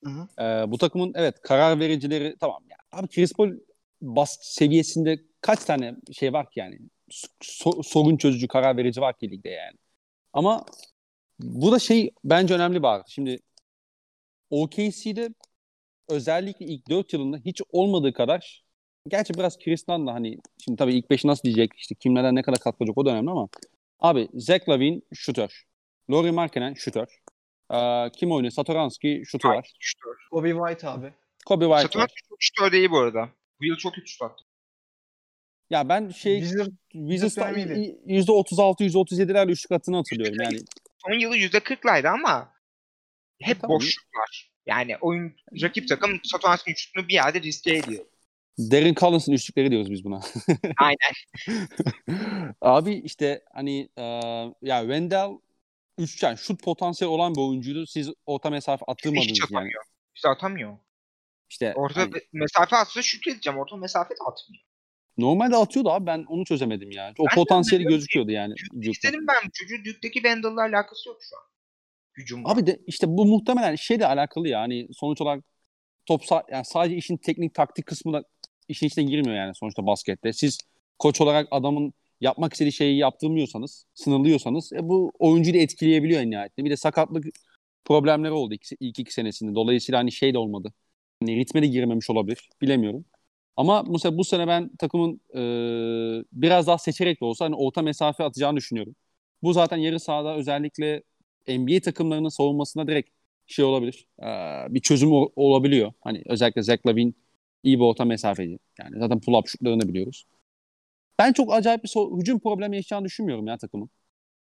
Speaker 3: Hı hı.
Speaker 2: Ee, bu takımın evet karar vericileri tamam ya. Abi Chris Paul bas seviyesinde kaç tane şey var ki yani So- sorun çözücü karar verici var ki ligde yani. Ama bu da şey bence önemli artı. Şimdi OKC'de özellikle ilk 4 yılında hiç olmadığı kadar gerçi biraz Chris Dunn da hani şimdi tabii ilk 5'i nasıl diyecek işte kimlerden ne kadar katılacak o da önemli ama abi Zach Lavine şutör. Laurie Markkinen şutör. Ee, kim oynuyor? Satoranski şutu var.
Speaker 1: Şutör.
Speaker 3: Kobe White abi.
Speaker 2: Kobe White
Speaker 1: Satoranski çok şutör değil bu arada. Bu yıl çok kötü şut attı.
Speaker 2: Ya ben şey
Speaker 3: Wizard
Speaker 2: Wizards'ta
Speaker 3: dönemiydi.
Speaker 2: %36 %37'lerle üçlük attığını hatırlıyorum yani.
Speaker 1: Son yılı %40'laydı ama hep
Speaker 2: Tamam.
Speaker 1: boşluklar. Yani oyun rakip takım Satoranski'nin şutunu bir yerde riske ediyor.
Speaker 2: Darren Collins'ın üçlükleri diyoruz biz buna.
Speaker 1: Aynen.
Speaker 2: Abi işte hani e, ya Wendell üç yani şut potansiyeli olan bir oyuncuydu. Siz orta mesafe attırmadınız
Speaker 1: Hiç
Speaker 2: yani.
Speaker 1: atamıyor. Hiç atamıyor.
Speaker 2: İşte
Speaker 1: Orta
Speaker 2: hani-
Speaker 1: mesafe atsa şut edeceğim. Orta mesafe de atmıyor.
Speaker 2: Normalde atıyordu abi ben onu çözemedim yani. O
Speaker 1: Ben
Speaker 2: potansiyeli gözüküyordu yani. Duke'da.
Speaker 1: İstedim ben çocuğu Duke'deki Vandal'la alakası yok şu an. Hücumda.
Speaker 2: Abi de işte bu muhtemelen şeyle alakalı ya hani sonuç olarak top yani sadece işin teknik taktik kısmı da işin içine girmiyor yani sonuçta baskette. Siz koç olarak adamın yapmak istediği şeyi yaptırmıyorsanız, sınırlıyorsanız e, bu oyuncuyu da etkileyebiliyor en nihayetinde. Bir de sakatlık problemleri oldu iki, ilk iki senesinde. Dolayısıyla hani şey de olmadı. Hani ritme de girememiş olabilir. Bilemiyorum. Ama mesela bu sene ben takımın e, biraz daha seçerek de olsa hani orta mesafe atacağını düşünüyorum. Bu zaten yarı sahada özellikle NBA takımlarının savunmasına direkt şey olabilir. Ee, bir çözüm ol- olabiliyor. Hani özellikle Zach Lavin iyi bir orta mesafeci. Yani zaten pull-up şutlarını biliyoruz. Ben çok acayip bir so- hücum problemi yaşayacağını düşünmüyorum ya takımın.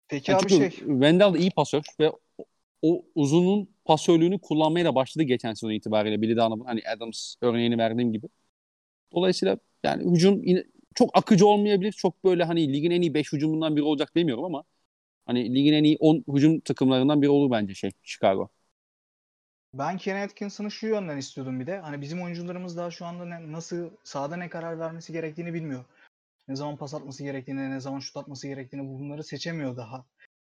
Speaker 3: Peki
Speaker 2: Yani
Speaker 3: abi şey
Speaker 2: Wendell iyi pasör ve o, o uzunun pasörlüğünü kullanmaya da başladı geçen sezon itibariyle. Billy Donovan hani Adams örneğini verdiğim gibi. Dolayısıyla yani hücum yine çok akıcı olmayabilir. Çok böyle hani ligin en iyi 5 hücumundan biri olacak demiyorum ama hani ligin en iyi 10 hücum takımlarından biri olur bence şey Chicago.
Speaker 3: Ben Kenny Atkinson'ı şu yönden istiyordum bir de. Hani bizim oyuncularımız daha şu anda ne, nasıl sahada ne karar vermesi gerektiğini bilmiyor. Ne zaman pas atması gerektiğini, ne zaman şut atması gerektiğini bunları seçemiyor daha.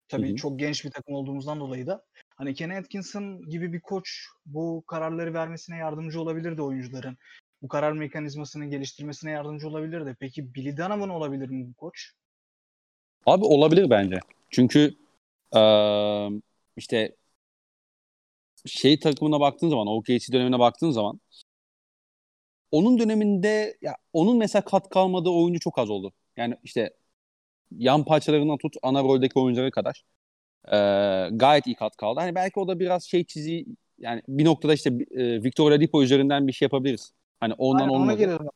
Speaker 3: Tabii
Speaker 2: Hı hı.
Speaker 3: çok genç bir takım olduğumuzdan dolayı da. Hani Kenny Atkinson gibi bir koç bu kararları vermesine yardımcı olabilirdi oyuncuların. Bu karar mekanizmasını geliştirmesine yardımcı olabilirdi. Peki Billy Donovan olabilir mi bu koç?
Speaker 2: Abi olabilir bence. Çünkü eee, işte şey takımına baktığın zaman, OKC dönemine baktığın zaman onun döneminde ya onun mesela kat kalmadığı oyuncu çok az oldu. Yani işte yan parçalarından tut ana roldeki oyunculara kadar eee, gayet iyi kat kaldı. Hani belki o da biraz şey çiziği yani bir noktada işte e, Victor Oladipo üzerinden bir şey yapabiliriz. Hani ondan
Speaker 3: Aynen ona
Speaker 2: olmadı.
Speaker 3: gelelim.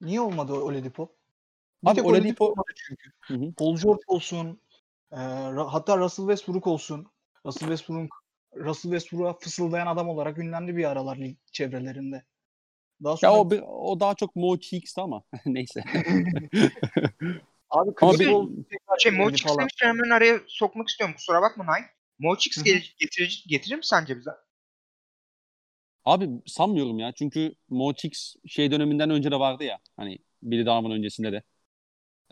Speaker 3: Niye olmadı Oladipo? Bir
Speaker 2: Abi Oladipo
Speaker 3: olmadı çünkü.
Speaker 2: Hı hı.
Speaker 3: Paul George olsun, e, hatta Russell Westbrook olsun. Russell Westbrook Russell Westbrook'a fısıldayan adam olarak ünlendi bir aralar lig çevrelerinde. Daha
Speaker 2: ya
Speaker 3: sonra
Speaker 2: o bir, o daha çok Mo Cheeks'ti ama neyse.
Speaker 3: abi Chris
Speaker 1: Şey, Mochix
Speaker 3: falan.
Speaker 1: demişken hemen araya sokmak istiyorum. Kusura bakma Nay. Mochix
Speaker 3: Hı hı.
Speaker 1: gel- getirir, getirir mi sence bize?
Speaker 2: Abi sanmıyorum ya. Çünkü Mo Cheeks şey döneminden önce de vardı ya. Hani Billy Donovan öncesinde de.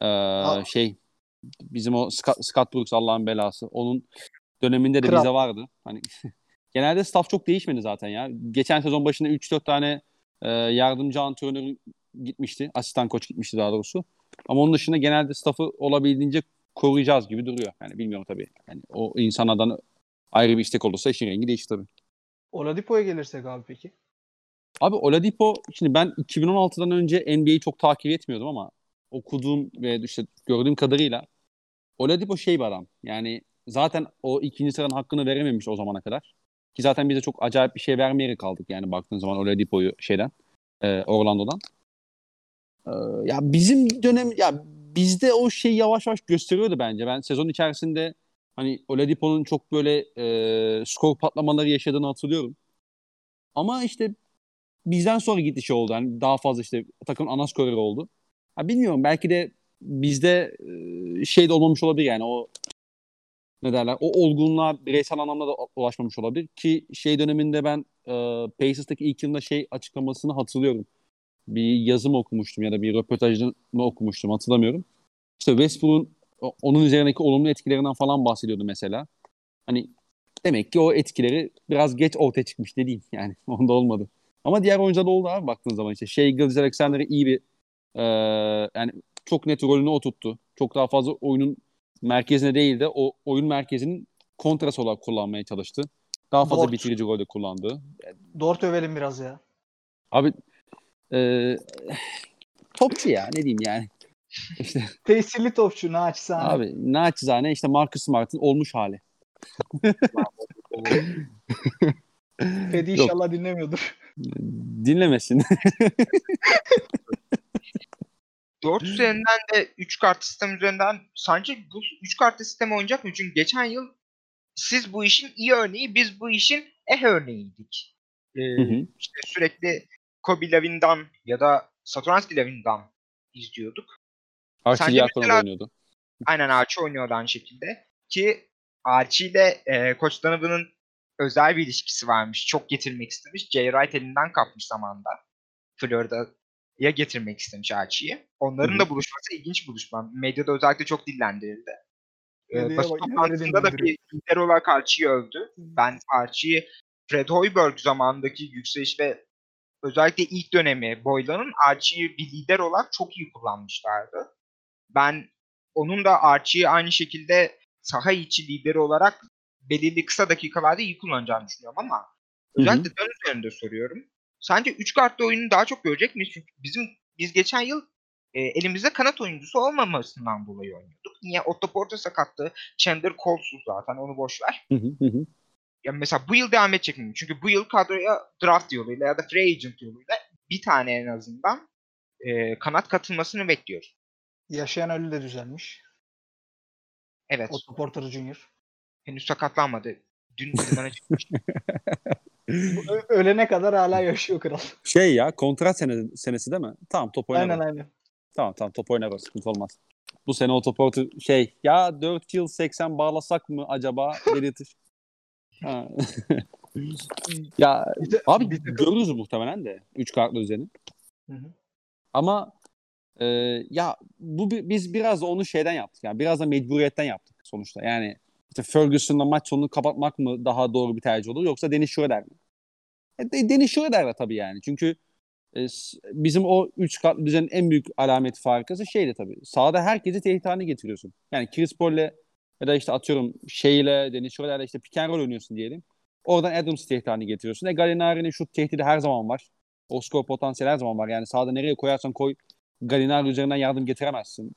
Speaker 2: Ee, şey bizim o Scott, Scott Brooks Allah'ın belası. Onun döneminde de
Speaker 3: Kral.
Speaker 2: bize vardı. Hani genelde staff çok değişmedi zaten ya. Geçen sezon başında 3-4 tane e, yardımcı antrenör gitmişti. Asistan koç gitmişti daha doğrusu. Ama onun dışında genelde staff'ı olabildiğince koruyacağız gibi duruyor. Yani bilmiyorum tabii. Yani o insanlardan ayrı bir istek olursa işin rengi değişir tabii.
Speaker 3: Oladipo'ya gelirsek abi peki.
Speaker 2: Abi Oladipo şimdi ben 2016'dan önce NBA'yi çok takip etmiyordum ama okuduğum ve işte gördüğüm kadarıyla Oladipo şey bir adam. Yani zaten o ikinci sıranın hakkını verememiş o zamana kadar. Ki zaten bize çok acayip bir şey vermeyerek kaldık yani baktığın zaman Oladipo'yu şeyden e, Orlando'dan. E, ya bizim dönem ya bizde o şey yavaş yavaş gösteriyordu bence. Ben sezon içerisinde hani Oladipo'nun çok böyle e, skor patlamaları yaşadığını hatırlıyorum. Ama işte bizden sonra gidişi oldu. Yani daha fazla işte takımın ana skoreri oldu. Ha, bilmiyorum belki de bizde e, şey de olmamış olabilir yani o ne derler o olgunluğa bireysel anlamda da ulaşmamış olabilir ki şey döneminde ben e, Pacers'taki ilk yılında şey açıklamasını hatırlıyorum. Bir yazım okumuştum ya da bir röportajını okumuştum hatırlamıyorum. İşte Westbrook'un onun üzerindeki olumlu etkilerinden falan bahsediyordu mesela. Hani demek ki o etkileri biraz geç ortaya çıkmış dediğim yani onda olmadı. Ama diğer oyuncularda oldu abi baktığın zaman işte Shea Gilgeous Alexander'ı iyi bir e, yani çok net rolünü oturttu. Çok daha fazla oyunun merkezine değil de o oyun merkezinin kontrası olarak kullanmaya çalıştı. Daha fazla
Speaker 3: Dort.
Speaker 2: bitirici rolde kullandı.
Speaker 3: Dort övelim biraz ya.
Speaker 2: Abi e, topçu ya ne diyeyim yani. İşte
Speaker 3: Tesirli topçu naçizane.
Speaker 2: abi naçizane işte Marcus Smart'ın olmuş hali.
Speaker 3: Fedi
Speaker 2: Yok.
Speaker 3: inşallah dinlemiyordur.
Speaker 2: Dinlemesin.
Speaker 1: 4 üzerinden de 3 kart sistem üzerinden sence bu 3 kart sistemi oynayacak mı? Çünkü geçen yıl siz bu işin iyi örneği, biz bu işin eh örneğiydik. Ee,
Speaker 2: Hı hı.
Speaker 1: işte sürekli Kobe Lavin'dan ya da Satoranski Lavin'dan izliyorduk.
Speaker 2: Archie
Speaker 1: mesela-
Speaker 2: oynuyordu.
Speaker 1: Aynen Archie oynuyordu aynı şekilde. Ki Archie ile e, Koç Donovan'ın özel bir ilişkisi varmış. Çok getirmek istemiş. Jay Wright elinden kapmış zamanında. Florida ya getirmek istemiş Archie'yi. Onların
Speaker 2: Hı hı.
Speaker 1: da buluşması ilginç buluşma. Medyada özellikle çok dillendirildi. Ee, basın toplantısında da bir lider olarak Archie'yi övdü. Ben Archie'yi Fred Hoiberg zamanındaki yükseliş ve özellikle ilk dönemi Boylan'ın Archie'yi bir lider olarak çok iyi kullanmışlardı. Ben onun da Archie'yi aynı şekilde saha içi lideri olarak belirli kısa dakikalarda iyi kullanacağını düşünüyorum ama özellikle dön üzerinde soruyorum. Sence 3 kartlı oyunu daha çok görecek miyiz? Çünkü bizim biz geçen yıl e, elimizde kanat oyuncusu olmamasından dolayı oynuyorduk. Niye? Otto Porter sakattı. Chandler kolsuz zaten onu boş ver.
Speaker 2: Hı hı hı hı.
Speaker 1: Ya mesela bu yıl devam edecek mi? Çünkü bu yıl kadroya draft yoluyla ya da free agent yoluyla bir tane en azından e, kanat katılmasını bekliyoruz.
Speaker 3: Yaşayan ölü de düzelmiş.
Speaker 1: Evet.
Speaker 3: Otto Porter Jr.
Speaker 1: Henüz sakatlanmadı. Dün idmana çıkmış.
Speaker 3: Ölene kadar hala yaşıyor kral.
Speaker 2: Şey ya kontrat sene, senesi değil mi? Tamam top oynar.
Speaker 3: aynen aynen.
Speaker 2: Tamam tamam top oynar sıkıntı olmaz. Bu sene o topu şey ya 4 yıl 80 bağlasak mı acaba belirtir. Ha. ya
Speaker 3: Bir de-
Speaker 2: abi
Speaker 3: takım-
Speaker 2: görürüz muhtemelen de 3 kartlı.
Speaker 3: Hı hı.
Speaker 2: Ama e, ya bu bi- biz biraz onu şeyden yaptık. Yani biraz da mecburiyetten yaptık sonuçta. Yani işte Ferguson'la maç sonunu kapatmak mı daha doğru bir tercih olur yoksa Dennis Schroeder mi? E, de- Dennis Schroeder de tabii yani. Çünkü e, bizim o 3 kartlı düzenin en büyük alameti farkası şeydi tabii. Sahada herkesi tehdit haline getiriyorsun. Yani Chris Paul'le ya da işte atıyorum şeyle Dennis Schroeder'le işte pick and roll oynuyorsun diyelim. Oradan Adams tehdit haline getiriyorsun. E Gallinari'nin şut tehdidi her zaman var. O skor potansiyeli her zaman var. Yani sahada nereye koyarsan koy Gallinari üzerinden yardım getiremezsin.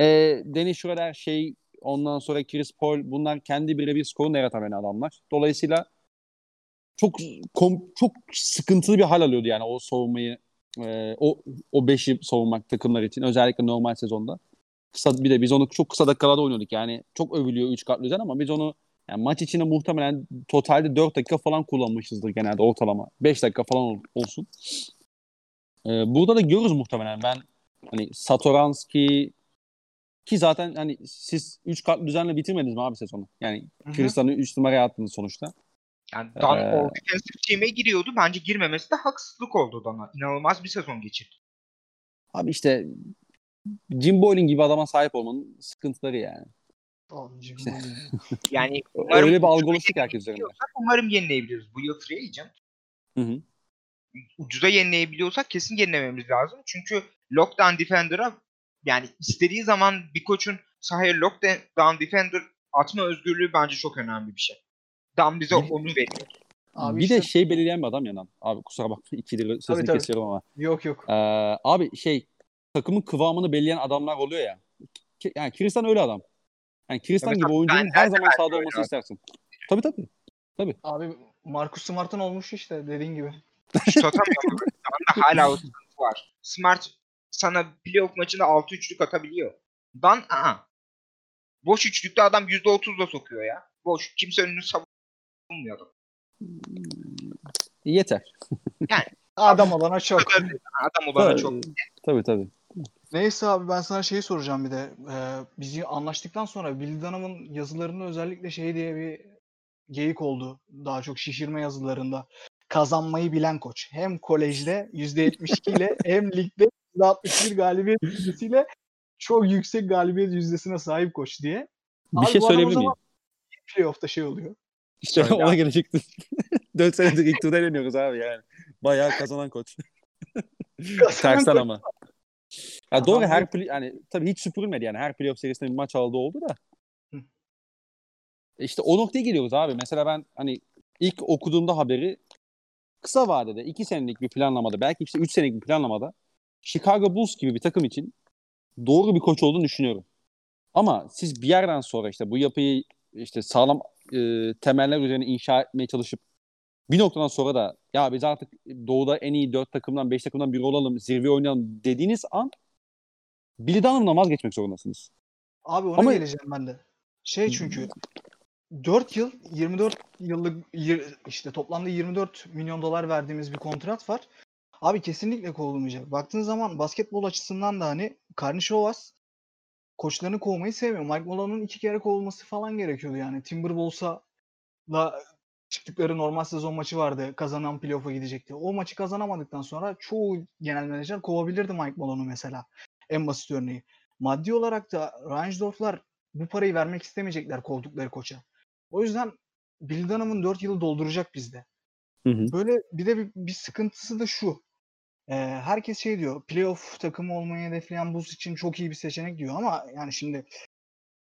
Speaker 2: E, Dennis Schroeder şey ondan sonra Chris Paul bunlar kendi birebir skorunu yaratabilen adamlar. Dolayısıyla çok kom, çok sıkıntılı bir hal alıyordu yani o savunmayı e, o o beşi savunmak takımlar için özellikle normal sezonda. Kısa bir de biz onu çok kısa dakikalarda oynuyorduk. Yani çok övülüyor 3 kartlı düzen ama biz onu yani maç içinde muhtemelen totalde 4 dakika falan kullanmışızdır genelde ortalama. 5 dakika falan ol- olsun. E, burada da görürüz muhtemelen. Ben hani Satoranski ki zaten hani siz 3 kartlı düzenle bitirmediniz mi abi sezonu? Yani. Kristan'ı 3 numaraya attınız sonuçta.
Speaker 1: Yani Dan
Speaker 2: Ee,
Speaker 1: All Defensive Team'e giriyordu. Bence girmemesi de haksızlık oldu Dan'a. İnanılmaz bir sezon geçirdi.
Speaker 2: Abi işte Jim Boylan gibi adama sahip olmanın sıkıntıları yani. İşte-.
Speaker 1: Yani
Speaker 2: Öyle bir algı
Speaker 1: ucuza
Speaker 2: oluştu ki herkes üzerinde.
Speaker 1: Umarım yenileyebiliriz. Bu yıl free agent.
Speaker 2: Hı hı.
Speaker 1: Ucuza yenileyebiliyorsak kesin yenilememiz lazım. Çünkü lockdown defender'a yani istediği zaman bir koçun sahaya lockdown defender atma özgürlüğü bence çok önemli bir şey. Dan bize onu veriyor.
Speaker 3: Abi
Speaker 2: bir
Speaker 3: işte-
Speaker 2: de şey belirleyen bir adam yanan. Abi kusura bakma iki lira sözünü
Speaker 3: tabii.
Speaker 2: kesiyorum ama.
Speaker 3: Yok yok.
Speaker 2: Ee, abi şey takımın kıvamını belirleyen adamlar oluyor ya. Ki- Yani Kristan öyle adam. Yani Kristan
Speaker 1: Evet
Speaker 2: gibi oyuncunun
Speaker 1: ben-
Speaker 2: her
Speaker 1: ben
Speaker 2: zaman sahada
Speaker 1: abi.
Speaker 2: istersin. Tabii tabii.
Speaker 3: Abi Marcus Smart'ın olmuş işte dediğin gibi.
Speaker 1: Da hala o var. Smart sana playoff maçında 6 üçlük atabiliyor. Dan aa. Boş üçlükte adam %30'la sokuyor ya. Boş. Kimse önünü savunmuyor.
Speaker 2: Yeter.
Speaker 3: Adam olana çok.
Speaker 1: Adam olana
Speaker 2: Tabii,
Speaker 1: çok.
Speaker 2: Tabii tabii.
Speaker 3: Neyse abi ben sana şeyi soracağım bir de. Ee, biz anlaştıktan sonra Bill Dunham'ın yazılarında özellikle şey diye bir geyik oldu. Daha çok şişirme yazılarında. Kazanmayı bilen koç. Hem kolejde %72 ile hem ligde %61 galibiyet yüzdesiyle çok yüksek galibiyet yüzdesine sahip koç diye.
Speaker 2: Bir
Speaker 3: Abi
Speaker 2: şey söyleyebilir miyim?
Speaker 3: Playoff'ta şey oluyor.
Speaker 2: İşte
Speaker 1: Söyle
Speaker 2: ona
Speaker 1: abi.
Speaker 2: gelecektim. 4 senedir ilk turda eğleniyoruz abi yani. Bayağı kazanan koç. Tersten ama. Ya doğru her play, yani tabii hiç süpürülmedi yani her playoff serisinde bir maç aldı oldu da.
Speaker 3: Hı.
Speaker 2: İşte o noktaya geliyoruz abi. Mesela ben hani ilk okuduğumda haberi kısa vadede 2 senelik bir planlamada belki işte 3 senelik bir planlamada Chicago Bulls gibi bir takım için doğru bir koç olduğunu düşünüyorum. Ama siz bir yerden sonra işte bu yapıyı işte sağlam e, temeller üzerine inşa etmeye çalışıp bir noktadan sonra da ya biz artık doğuda en iyi 4 takımdan 5 takımdan biri olalım, zirve oynayalım dediğiniz an Billy Donovan'dan vazgeçmek zorundasınız.
Speaker 3: Abi ona
Speaker 2: Ama-
Speaker 3: geleceğim ben de. Şey çünkü 4 yıl 24 yıllık işte toplamda 24 milyon dolar verdiğimiz bir kontrat var. Abi kesinlikle kovulmayacak. Baktığın zaman basketbol açısından da hani Karnişovas koçlarını kovmayı sevmiyor. Mike Malone'un iki kere kovulması falan gerekiyordu yani. Timberwolves'a da çıktıkları normal sezon maçı vardı. Kazanan playoff'a gidecekti. O maçı kazanamadıktan sonra çoğu genel menajer kovabilirdi Mike Malone'u mesela. En basit örneği. Maddi olarak da Reinsdorf'lar bu parayı vermek istemeyecekler koltukları koça. O yüzden Bill Dunham'ın 4 yılı dolduracak bizde.
Speaker 2: Hı hı.
Speaker 3: Böyle bir de bir, bir sıkıntısı da şu. Ee, herkes şey diyor. Playoff takımı olmayı hedefleyen Bulls için çok iyi bir seçenek diyor ama yani şimdi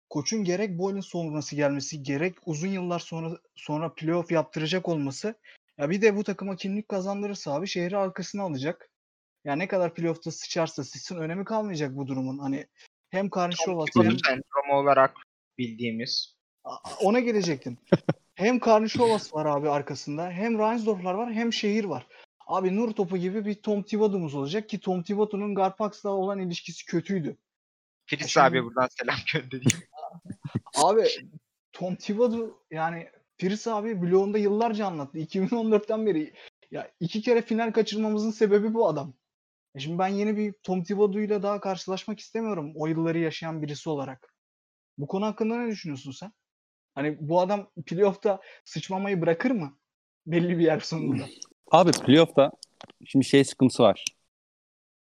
Speaker 3: koçun gerek Boylan sonrası gelmesi gerek uzun yıllar sonra sonra playoff yaptıracak olması ya bir de bu takıma kimlik kazandırırsa abi şehri arkasına alacak. Ya ne kadar playoff'ta sıçarsa sıçsın önemi kalmayacak bu durumun. Hani hem Karnışovas hem
Speaker 1: sendromu olarak bildiğimiz.
Speaker 3: Ona gelecektim. hem Karnışovas var abi arkasında hem Reinsdorf'lar var hem şehir var. Abi nur topu gibi bir Tom Thibodeau'muz olacak ki Tom Thibodeau'nun Garpax'la olan ilişkisi kötüydü.
Speaker 1: Filiz
Speaker 3: Şimdi-
Speaker 1: abiye buradan selam göndereyim.
Speaker 3: Abi Tom Thibodeau yani Firis abi bloğunda yıllarca anlattı. 2014'ten beri ya iki kere final kaçırmamızın sebebi bu adam. E şimdi ben yeni bir Tom Thibodeau'yla daha karşılaşmak istemiyorum o yılları yaşayan birisi olarak. Bu konu hakkında ne düşünüyorsun sen? Hani bu adam playoff'ta sıçmamayı bırakır mı? Belli bir yer sonunda.
Speaker 2: Abi playoff'ta şimdi şey sıkıntısı var.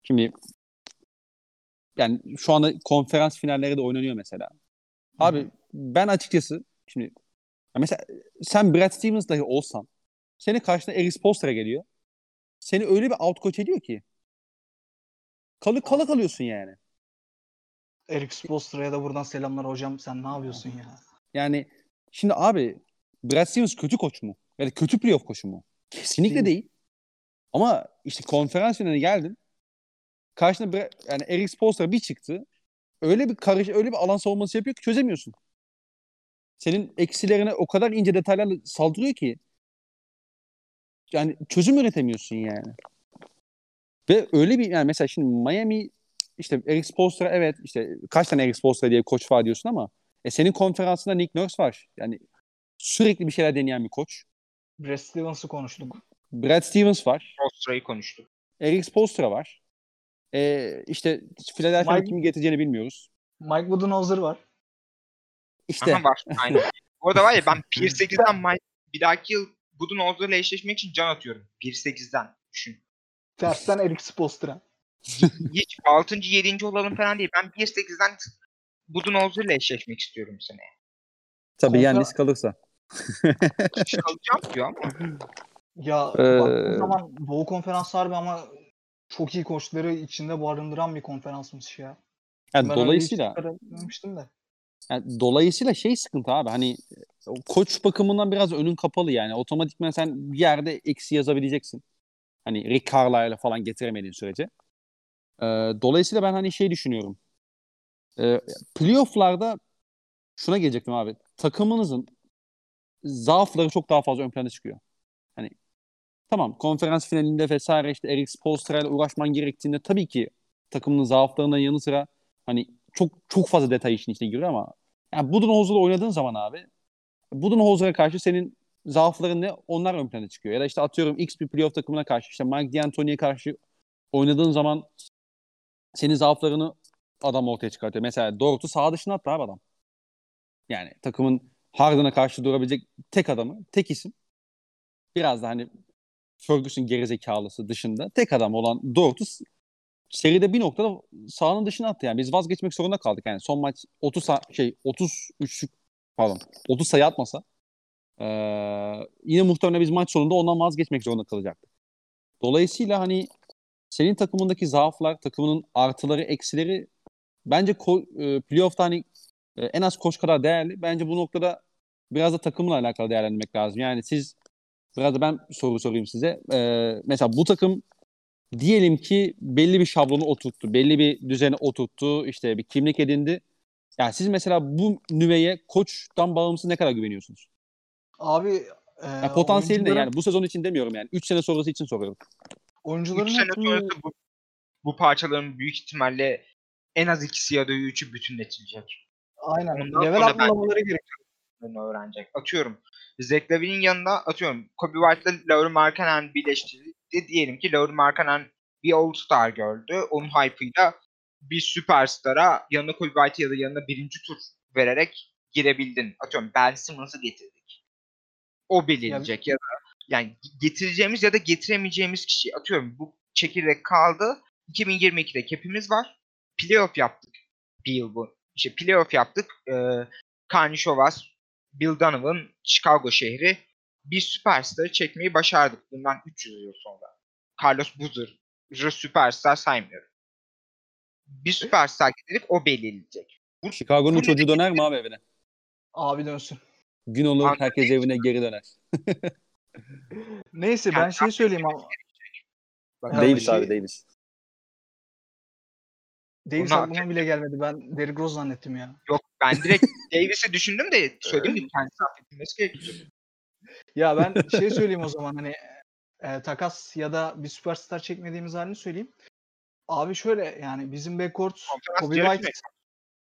Speaker 2: Şimdi yani şu anda konferans finalleri de oynanıyor mesela. Abi ben açıkçası şimdi mesela sen Brad Stevens dahi olsan senin karşına Eric Spoelstra geliyor. Seni öyle bir out coach ediyor ki kalı kala kalıyorsun yani.
Speaker 3: Eric Spoelstra'ya da buradan selamlar hocam. Sen ne yapıyorsun ya?
Speaker 2: Yani şimdi abi Brad Stevens kötü koç mu? Ya da kötü playoff koçu mu? Kesinlikle
Speaker 3: Değil.
Speaker 2: değil. Ama işte konferans finaline geldin. Karşına Bra- yani Eric Spoelstra bir çıktı. Öyle bir karış, öyle bir alan savunması yapıyor ki çözemiyorsun. Senin eksilerine o kadar ince detaylarla saldırıyor ki yani çözüm üretemiyorsun yani. Ve öyle bir yani mesela şimdi Miami işte Eric Spoelstra evet işte kaç tane Eric Spoelstra diye koç var diyorsun ama e senin konferansında Nick Nurse var. Yani sürekli bir şeyler deneyen bir koç.
Speaker 3: Brad Stevens'ı konuştuk.
Speaker 2: Brad Stevens var.
Speaker 1: Austra'yı konuştuk.
Speaker 2: Eric Spoelstra var. E, işte Philadelphia'nın
Speaker 3: Mike-
Speaker 2: kimi getireceğini bilmiyoruz.
Speaker 3: Mike Budenholzer var.
Speaker 2: İşte
Speaker 1: Aha var. Aynen. Orada var ya ben 1.8'den Mike, bir dahaki yıl Budenholzer'la eşleşmek için can atıyorum. 1.8'den düşün.
Speaker 3: Tersten Eric Spoelstra.
Speaker 1: Hiç 6. 7. olalım falan değil. Ben 1.8'den Budenholzer'la eşleşmek istiyorum seneye.
Speaker 2: tabii
Speaker 3: Konfer-
Speaker 2: Yannis kalırsa.
Speaker 1: Kalacağım diyor ama.
Speaker 3: Ya
Speaker 2: Ee,
Speaker 3: baktığın zaman Doğu Konferans harbi ama çok iyi koçları içinde barındıran bir konferansmış ya.
Speaker 2: Yani
Speaker 3: Ben
Speaker 2: dolayısıyla
Speaker 3: de.
Speaker 2: Yani dolayısıyla şey sıkıntı abi hani o koç bakımından biraz önün kapalı yani. Otomatikman sen bir yerde eksi yazabileceksin. Hani Rick Carlisle'la falan getiremediğin sürece. Ee, dolayısıyla ben hani şey düşünüyorum. Ee, playoff'larda şuna gelecektim abi. Takımınızın zaafları çok daha fazla ön plana çıkıyor. Hani tamam konferans finalinde vesaire işte Eric Spoelstra ile uğraşman gerektiğinde tabii ki takımının zaaflarının yanı sıra hani çok çok fazla detay işin içine giriyor ama yani Budenholzer'la oynadığın zaman abi Budenholzer'a karşı senin zaafların ne? Onlar ön plana çıkıyor. Ya da işte atıyorum X bir playoff takımına karşı işte Mike D'Antoni'ye karşı oynadığın zaman senin zaaflarını adam ortaya çıkartıyor. Mesela Dort'u sağ dışına attı abi adam. Yani takımın Harden'a karşı durabilecek tek adamı, tek isim. Biraz da hani Ferguson gerizekalısı dışında tek adam olan Dort'u seride bir noktada sahanın dışına attı yani. Biz vazgeçmek zorunda kaldık yani. Son maç 30 sa- şey 33 pardon 30 sayı atmasa eee, yine muhtemelen biz maç sonunda ondan vazgeçmek zorunda kalacaktık. Dolayısıyla hani senin takımındaki zaaflar, takımının artıları, eksileri bence ko- e, playoff'ta hani e, en az koç kadar değerli. Bence bu noktada biraz da takımla alakalı değerlendirmek lazım. Yani siz biraz da ben soru sorayım size. Ee, mesela bu takım diyelim ki belli bir şablonu oturttu, belli bir düzeni oturttu, işte bir kimlik edindi. Yani siz mesela bu nüveye koçtan bağımsız ne kadar güveniyorsunuz?
Speaker 3: Abi e,
Speaker 2: Yani potansiyeline
Speaker 3: oyuncuların-
Speaker 2: yani bu sezon için demiyorum yani. 3 sene sonrası için soruyorum.
Speaker 3: oyuncuların
Speaker 1: 3 sene sonrası bu, bu parçaların büyük ihtimalle en az ikisi ya da üçü bütünleşilecek.
Speaker 3: aynen
Speaker 1: Ondan
Speaker 3: level
Speaker 1: ben-
Speaker 3: atlamaları gerekiyor.
Speaker 1: Bunu öğrenecek. Atıyorum. Zach Lavine'in yanına atıyorum. Kobe White'la Lauri Markkanen birleştirildi. Diyelim ki Lauri Markkanen bir All-Star gördü. Onun hype'ıyla bir süperstara yanına Kobe White ya da yanına birinci tur vererek girebildin. Atıyorum Ben Simmons'ı getirdik. o belirleyecek ya da yani getireceğimiz ya da getiremeyeceğimiz kişi atıyorum bu çekirdek kaldı. 2022'de cap'imiz var. Playoff yaptık bir yıl bu. İşte playoff yaptık. Ee, Karnişovas, Bill Donovan, Chicago şehri bir süperstar çekmeyi başardık bundan 300 yıl sonra. Carlos Boozer'ı süperstar saymıyorum. Bir süperstar getirip o belirleyecek. Bu,
Speaker 2: Chicago'nun çocuğu döner mi abi evine?
Speaker 3: Abi dönsün.
Speaker 2: Gün olur
Speaker 1: Anladım.
Speaker 2: herkes evine geri döner.
Speaker 3: Neyse ben şey söyleyeyim ama.
Speaker 1: Bak,
Speaker 2: Davis
Speaker 3: şey-
Speaker 2: abi Davis.
Speaker 3: Davis
Speaker 1: Onu
Speaker 3: aklıma bile gelmedi. Ben Derrick Rose zannettim ya.
Speaker 1: Yok ben direkt Davis'i düşündüm de söyleyeyim mi kendisi affedilmesi gerekiyor.
Speaker 3: Ya ben şey söyleyeyim o zaman hani e, takas ya da bir süperstar çekmediğimiz halini söyleyeyim. Abi şöyle yani bizim backcourt Kobe White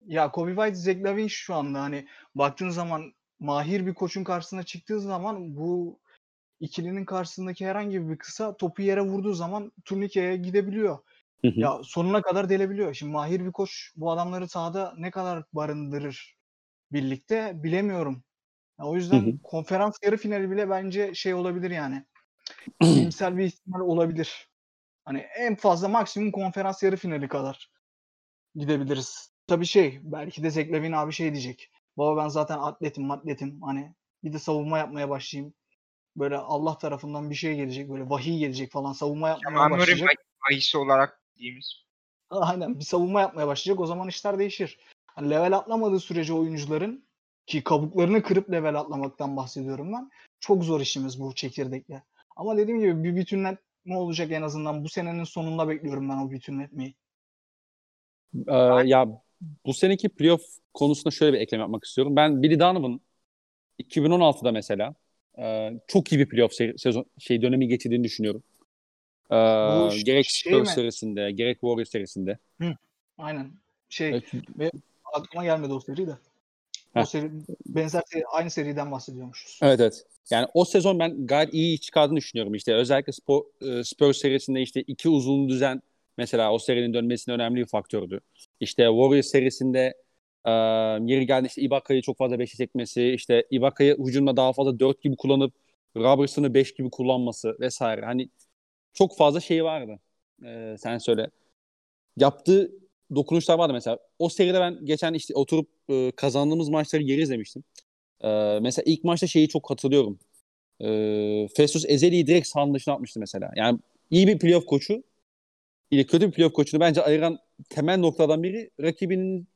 Speaker 3: ya Kobe White, Zach Lavine şu anda hani baktığın zaman mahir bir koçun karşısına çıktığı zaman bu ikilinin karşısındaki herhangi bir kısa topu yere vurduğu zaman turnikeye gidebiliyor. Ya sonuna kadar delebiliyor. Şimdi mahir bir koç bu adamları sahada ne kadar barındırır birlikte bilemiyorum. Ya o yüzden konferans yarı finali bile bence şey olabilir yani. Bilimsel bir ihtimal olabilir. Hani en fazla maksimum konferans yarı finali kadar gidebiliriz. Tabii şey belki de Zach Lavine abi şey diyecek. Baba ben zaten atletim atletim hani bir de savunma yapmaya başlayayım. Böyle Allah tarafından bir şey gelecek böyle vahiy gelecek falan savunma yapmaya
Speaker 1: Murray
Speaker 3: başlayacak.
Speaker 1: ayısı olarak dediğimiz.
Speaker 3: Aynen bir savunma yapmaya başlayacak o zaman işler değişir. Hani level atlamadığı sürece oyuncuların ki kabuklarını kırıp level atlamaktan bahsediyorum ben. Çok zor işimiz bu çekirdekle. Ama dediğim gibi bir bütünletme olacak en azından bu senenin sonunda bekliyorum ben o bütünletmeyi.
Speaker 2: Ee, ya bu seneki playoff konusunda şöyle bir ekleme yapmak istiyorum. Ben Billy Donovan 2016'da mesela e, çok iyi bir playoff sezon şey dönemi geçirdiğini düşünüyorum. Ee, gerek
Speaker 3: şey
Speaker 2: Spurs serisinde, gerek Warriors serisinde.
Speaker 3: Aynen. Şey
Speaker 2: Evet,
Speaker 3: aklıma gelmedi o seri de.
Speaker 2: Heh.
Speaker 3: O seri benzer seri, aynı seriden bahsediyormuşuz.
Speaker 2: Evet evet. Yani o sezon ben gayet iyi çıkardığını düşünüyorum işte. Özellikle Spor, e, Spurs serisinde işte iki uzun düzen mesela o serinin dönmesine önemli bir faktördü. İşte Warriors serisinde e, yeri geldi işte Ibaka'yı çok fazla 5'e çekmesi, işte Ibaka'yı hücumda daha fazla 4 gibi kullanıp Robertson'ı 5 gibi kullanması vesaire. Hani çok fazla şey vardı. E, sen söyle. Yaptığı dokunuşlar vardı mesela. O seride ben geçen işte oturup e, kazandığımız maçları geri izlemiştim. Ee, mesela ilk maçta şeyi çok hatırlıyorum. Ee, Festus Ezeli'yi direkt sahanın dışına atmıştı mesela. Yani iyi bir playoff koçu ile kötü bir playoff koçunu bence ayıran temel noktadan biri rakibinin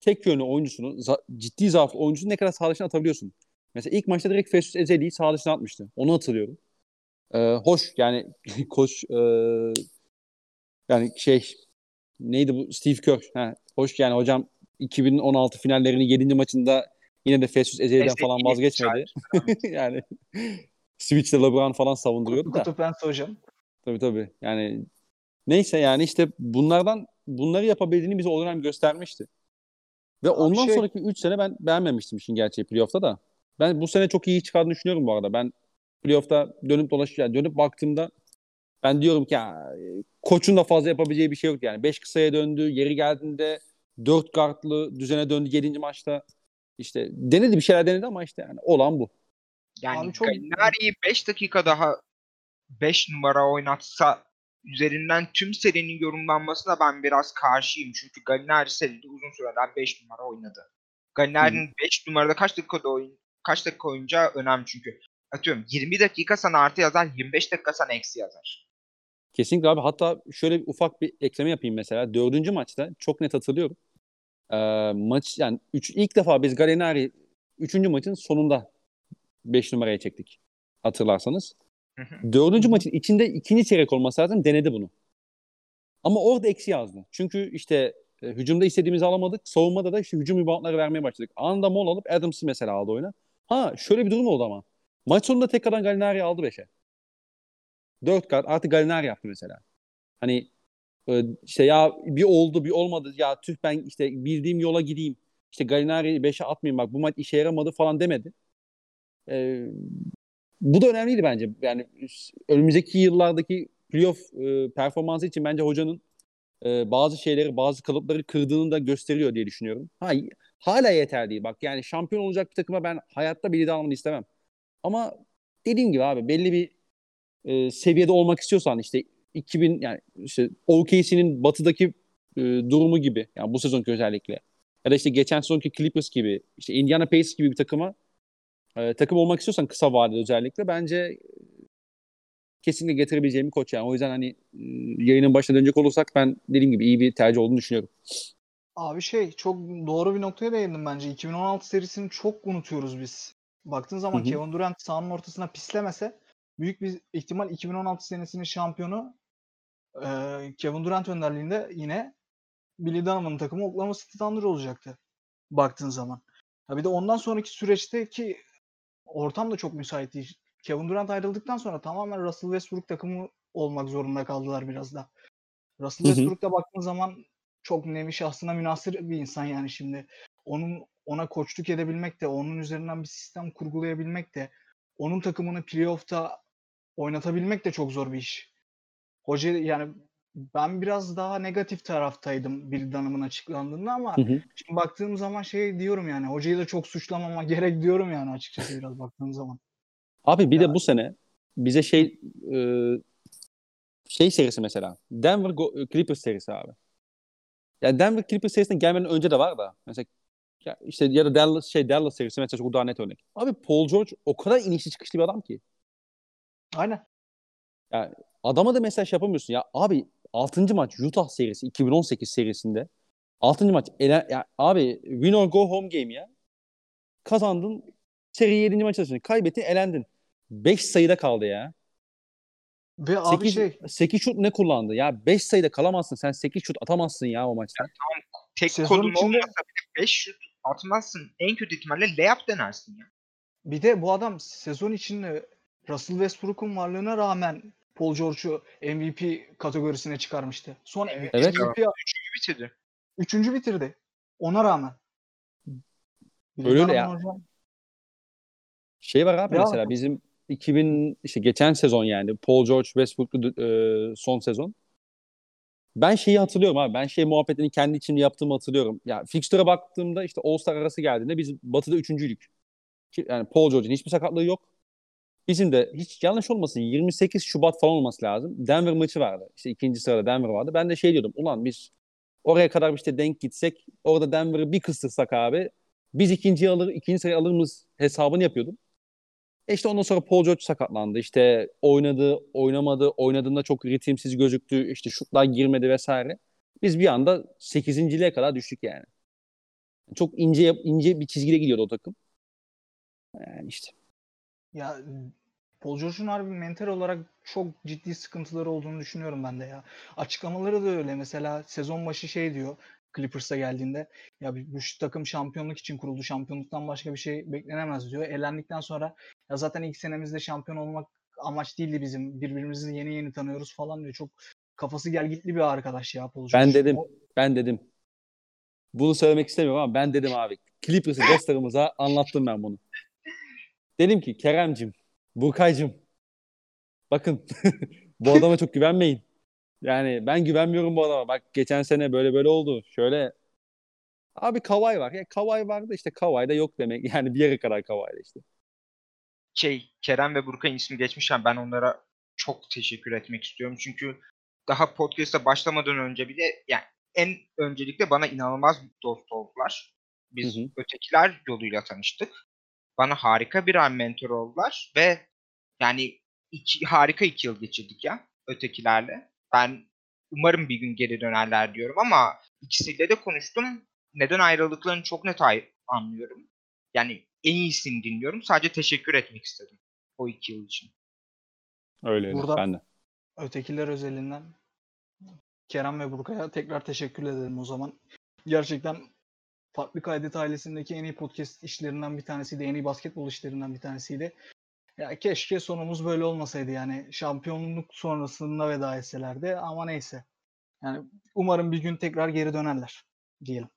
Speaker 2: tek yönlü oyuncusunu, za- ciddi zaaflı oyuncusunu ne kadar saha dışına atabiliyorsun. Mesela ilk maçta direkt Festus Ezeli'yi saha dışına atmıştı. Onu hatırlıyorum. Ee, hoş yani koç e, yani şey neydi bu Steve Kerr. Ha, hoş yani hocam 2016 finallerinin 7. maçında yine de Festus Ezeli'den falan vazgeçmedi. yani Switch'te LeBron falan savunduruyordu da.
Speaker 3: Kutu Pence hocam.
Speaker 2: Tabii tabii. Yani neyse yani işte bunlardan bunları yapabildiğini bize o dönem göstermişti. Ve ondan
Speaker 3: şey-
Speaker 2: sonraki 3 sene ben beğenmemiştim işin gerçeği playoff'ta da. Ben bu sene çok iyi çıkardığını düşünüyorum bu arada. Ben playoff'ta dönüp dolaşıp yani dönüp baktığımda ben diyorum ki ya, koçun da fazla yapabileceği bir şey yok yani. 5 kısaya döndü. Yeri geldiğinde 4 guardlı düzene döndü 7. maçta. İşte denedi bir şeyler denedi ama işte yani olan bu.
Speaker 1: Yani
Speaker 3: Abi çok-
Speaker 1: Gallinari'yi 5 dakika daha 5 numara oynatsa üzerinden tüm serinin yorumlanmasına ben biraz karşıyım. Çünkü Gallinari seride uzun süreden 5 numara oynadı. Gallinari'nin 5 numarada kaç dakikada oyun kaç dakika oyuncağı önemli çünkü. Atıyorum 20 dakika sana artı yazar, 25 dakika sana eksi yazar.
Speaker 2: Kesinlikle abi. Hatta şöyle bir ufak bir ekleme yapayım mesela. Dördüncü maçta çok net hatırlıyorum. Ee, maç yani üç, ilk defa biz Gallinari üçüncü maçın sonunda 5 numaraya çektik. Hatırlarsanız.
Speaker 1: Hı hı.
Speaker 2: Dördüncü maçın içinde ikinci çeyrek olması lazım. Denedi bunu. Ama orada eksi yazdı. Çünkü işte e, hücumda istediğimizi alamadık. Savunmada da işte hücum reboundları vermeye başladık. Anında mol alıp Adams'ı mesela aldı oyuna. Ha şöyle bir durum oldu ama. Maç sonunda tekrardan Gallinari aldı 5'e. 4 kart artık Gallinari yaptı mesela. Hani e, işte ya bir oldu bir olmadı ya tüh ben işte bildiğim yola gideyim. İşte Gallinari'yi 5'e atmayayım bak bu maç işe yaramadı falan demedi. E, bu da önemliydi bence. Yani önümüzdeki yıllardaki playoff e, performansı için bence hocanın e, bazı şeyleri, bazı kalıpları kırdığını da gösteriyor diye düşünüyorum. Ha, hala yeter değil. Bak yani şampiyon olacak bir takıma ben hayatta bir lider almanı istemem. Ama dediğim gibi abi belli bir e, seviyede olmak istiyorsan işte 2000 yani işte OKC'nin batıdaki e, durumu gibi yani bu sezonki özellikle ya da işte geçen sezonki Clippers gibi işte Indiana Pacers gibi bir takıma e, takım olmak istiyorsan kısa vadede özellikle bence e, kesinlikle getirebileceğim bir koç yani. O yüzden hani e, yayının başına dönecek olursak ben dediğim gibi iyi bir tercih olduğunu düşünüyorum.
Speaker 3: Abi şey çok doğru bir noktaya değindim bence. 2016 serisini çok unutuyoruz biz. Baktığın zaman
Speaker 2: Hı hı.
Speaker 3: Kevin Durant sahanın ortasına pislemese büyük bir ihtimal 2016 senesinin şampiyonu e, Kevin Durant önderliğinde yine Billy Donovan'ın takımı Oklahoma City Thunder olacaktı. Baktığın zaman. Ha bir de ondan sonraki süreçte ki ortam da çok müsait değil. Kevin Durant ayrıldıktan sonra tamamen Russell Westbrook takımı olmak zorunda kaldılar biraz da. Russell. Westbrook'ta baktığın zaman çok nevi şahsına münasır bir insan yani şimdi. Onun ona koçluk edebilmek de, onun üzerinden bir sistem kurgulayabilmek de, onun takımını playoff'ta oynatabilmek de çok zor bir iş. Hoca yani ben biraz daha negatif taraftaydım Bill Dunham'ın açıklandığında ama
Speaker 2: Hı hı.
Speaker 3: şimdi baktığım zaman şey diyorum yani hocayı da çok suçlamama gerek diyorum yani açıkçası biraz baktığım zaman.
Speaker 2: Abi bir
Speaker 3: Ya-
Speaker 2: de bu sene bize şey e, şey serisi mesela Denver Clippers serisi abi. Yani Denver Clippers serisine gelmeden önce de var da mesela ya işte ya da Dallas şey Dallas serisi mesela çok daha net örnek. Abi Paul George o kadar inişli çıkışlı bir adam ki.
Speaker 3: Aynen.
Speaker 2: Adama da mesela şey yapamıyorsun ya. Abi 6. maç Utah serisi 2018 serisinde 6. maç ele, ya abi win or go home game ya. Kazandın seri 7. maç arasında kaybettin elendin. 5 sayıda kaldı ya.
Speaker 3: Ve abi
Speaker 2: 8,
Speaker 3: şey
Speaker 2: 8 şut ne kullandı? Ya 5 sayıda kalamazsın. Sen 8 şut atamazsın ya o maçta.
Speaker 1: Tek
Speaker 3: Sezon
Speaker 1: kodun
Speaker 3: içinde-
Speaker 1: olmasa bile 5 şut atmazsın. En kötü ihtimalle layup denersin ya.
Speaker 3: bir de bu adam sezon içinde Russell Westbrook'un varlığına rağmen Paul George'u MVP kategorisine çıkarmıştı. Son
Speaker 1: Evet.
Speaker 2: Evet.
Speaker 3: MVP
Speaker 1: Üçüncü bitirdi.
Speaker 3: üçüncü bitirdi. Ona rağmen.
Speaker 2: Öyle öyle ya.
Speaker 3: hocam-
Speaker 2: Şey var abi
Speaker 3: Ya-
Speaker 2: mesela bizim 2000 işte geçen sezon yani Paul George Westbrook'lu e, son sezon. Ben şeyi hatırlıyorum abi. Ben şey muhabbetini kendi içimde yaptığımı hatırlıyorum. Ya fixture'a baktığımda işte All-Star arası geldiğinde biz Batı'da üçüncüydük. Yani Paul George'un hiçbir sakatlığı yok. Bizim de hiç yanlış olmasın 28 Şubat falan olması lazım. Denver maçı vardı. İşte ikinci sırada Denver vardı. Ben de şey diyordum. Ulan biz oraya kadar işte denk gitsek orada Denver'ı bir kıstırsak abi biz ikinciyi alır, ikinci sırayı alır mıyız hesabını yapıyordum. E işte ondan sonra Paul George sakatlandı. İşte oynadı, oynamadı. Oynadığında çok ritimsiz gözüktü. İşte şutlar girmedi vesaire. Biz bir anda 8.liğe kadar düştük yani. Çok ince ince bir çizgide gidiyordu o takım. Yani işte.
Speaker 3: Ya Paul George'un harbi mental olarak çok ciddi sıkıntıları olduğunu düşünüyorum ben de ya. Açıklamaları da öyle. Mesela sezon başı şey diyor Clippers'a geldiğinde ya bu takım şampiyonluk için kuruldu. Şampiyonluktan başka bir şey beklenemez diyor. Elendikten sonra ya zaten ilk senemizde şampiyon olmak amaç değildi bizim. Birbirimizi yeni yeni tanıyoruz falan diyor. Çok kafası gelgitli bir arkadaş ya Paul.
Speaker 2: Ben dedim.
Speaker 3: O-
Speaker 2: Ben dedim. Bunu söylemek istemiyorum ama ben dedim abi. Clippers'ı dostlarımıza anlattım ben bunu. Dedim ki Kerem'cim, Burkay'cım bakın bu adama çok güvenmeyin. Yani ben güvenmiyorum bu adama. Bak geçen sene böyle böyle oldu. Şöyle abi Kawhi var. Ya Kawhi vardı işte Kawhi da yok demek. Yani bir yere kadar Kawhi'de işte.
Speaker 1: Şey Kerem ve Burkay'ın ismi geçmişken ben onlara çok teşekkür etmek istiyorum. Çünkü daha podcast'a başlamadan önce bile yani en öncelikle bana inanılmaz dost oldular. Biz
Speaker 2: Hı hı.
Speaker 1: ötekiler yoluyla tanıştık. Bana harika birer mentor oldular ve yani iki, harika iki yıl geçirdik ya ötekilerle. Ben umarım bir gün geri dönerler diyorum ama ikisiyle de konuştum. Neden ayrıldıklarını çok net ay- anlıyorum. Yani en iyisini dinliyorum. Sadece teşekkür etmek istedim o iki yıl için.
Speaker 2: Öyle.
Speaker 3: Burada-
Speaker 2: Ben de.
Speaker 3: ötekiler özelinden Kerem ve Burkay'a tekrar teşekkür ederim o zaman. Gerçekten Farklı Kaydet ailesindeki en iyi podcast işlerinden bir tanesiydi. En iyi basketbol işlerinden bir tanesiydi. Ya keşke sonumuz böyle olmasaydı yani. Şampiyonluk sonrasında veda etselerdi ama neyse. Yani umarım bir gün tekrar geri dönerler diyelim.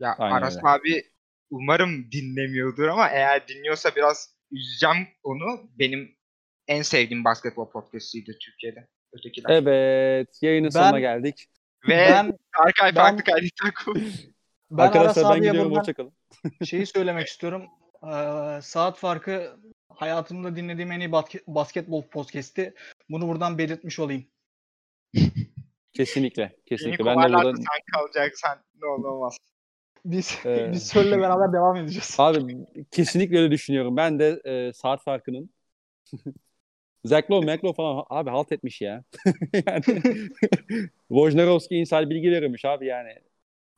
Speaker 1: Ya
Speaker 2: Aynen
Speaker 1: Aras
Speaker 2: öyle.
Speaker 1: abi umarım dinlemiyordur ama eğer dinliyorsa biraz üzeceğim onu. Benim en sevdiğim basketbol podcast'iydi Türkiye'de. Ötekiler.
Speaker 2: Evet. Yayının
Speaker 3: Ben-
Speaker 2: sonuna geldik.
Speaker 1: Ve
Speaker 3: Ben
Speaker 1: Arkay
Speaker 3: ben-
Speaker 1: farklı kaydetten
Speaker 3: ben Aras
Speaker 2: Arkadaşlar ben
Speaker 3: abiye
Speaker 2: gidiyorum.
Speaker 3: buradan
Speaker 2: Hoşçakalın.
Speaker 3: şeyi söylemek istiyorum. Ee, saat farkı hayatımda dinlediğim en iyi basket, basketbol podcast'i. Bunu buradan belirtmiş olayım.
Speaker 2: Kesinlikle. Kesinlikle. Ben de
Speaker 1: kovarlarsa
Speaker 2: burada
Speaker 1: sen kalacaksan ne olur olmaz.
Speaker 3: Biz
Speaker 2: Ee,
Speaker 3: biz Söl'le beraber devam edeceğiz.
Speaker 2: Abi kesinlikle öyle düşünüyorum. Ben de e, saat farkının Mac Lowe falan abi halt etmiş ya. yani Wojnarowski inside bilgi verilmiş abi yani.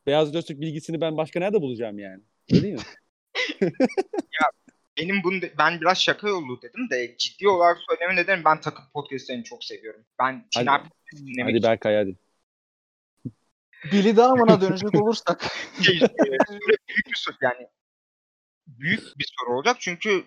Speaker 2: Beyaz Gözlük bilgisini ben başka nerede bulacağım yani? Öyle değil mi?
Speaker 1: Benim bunu de- ben biraz şaka yolu dedim de ciddi olarak söylemin nedeni ben takım podcastlerini çok seviyorum. Ben Çınar
Speaker 2: Hadi.
Speaker 1: dinlemek
Speaker 2: Hadi Berkay hadi.
Speaker 3: Billy Donovan'a dönecek olursak
Speaker 1: şey, e, büyük bir soru yani büyük bir soru olacak çünkü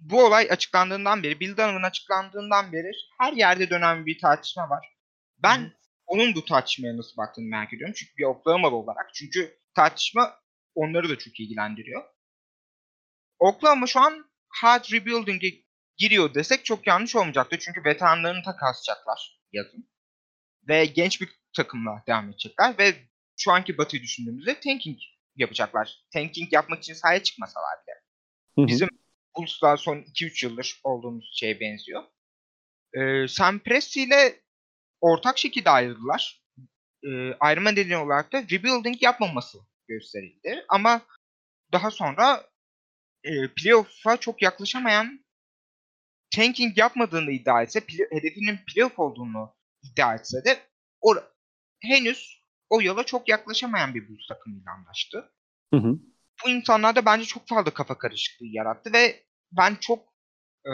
Speaker 1: bu olay açıklandığından beri, Bill Donovan açıklandığından beri her yerde dönen bir tartışma var. Ben onun bu tartışmaya nasıl baktığını merak ediyorum. Çünkü bir Oklahoma'lı olarak. Çünkü tartışma onları da çok ilgilendiriyor. Oklahoma şu an hard rebuilding'e giriyor desek çok yanlış olmayacaktı. Çünkü veteranlarını takaslayacaklar yazın. Ve genç bir takımla devam edecekler. Ve şu anki Batı'yı düşündüğümüzde tanking yapacaklar. Tanking yapmak için sahaya çıkmasalar bile. Bizim Bulls'lar son 2-3 yıldır olduğumuz şeye benziyor. Ee, Sam Presti ile ortak şekilde ayrıldılar. Ee, ayrılma nedeni olarak da rebuilding yapmaması gösterildi. Ama daha sonra e, playoff'a çok yaklaşamayan tanking yapmadığını iddia etse, play- hedefinin playoff olduğunu iddia etse de o, henüz o yola çok yaklaşamayan bir Bulls takımıyla anlaştı
Speaker 2: Hı hı.
Speaker 1: bu insanlarda bence çok fazla kafa karışıklığı yarattı ve ben çok e,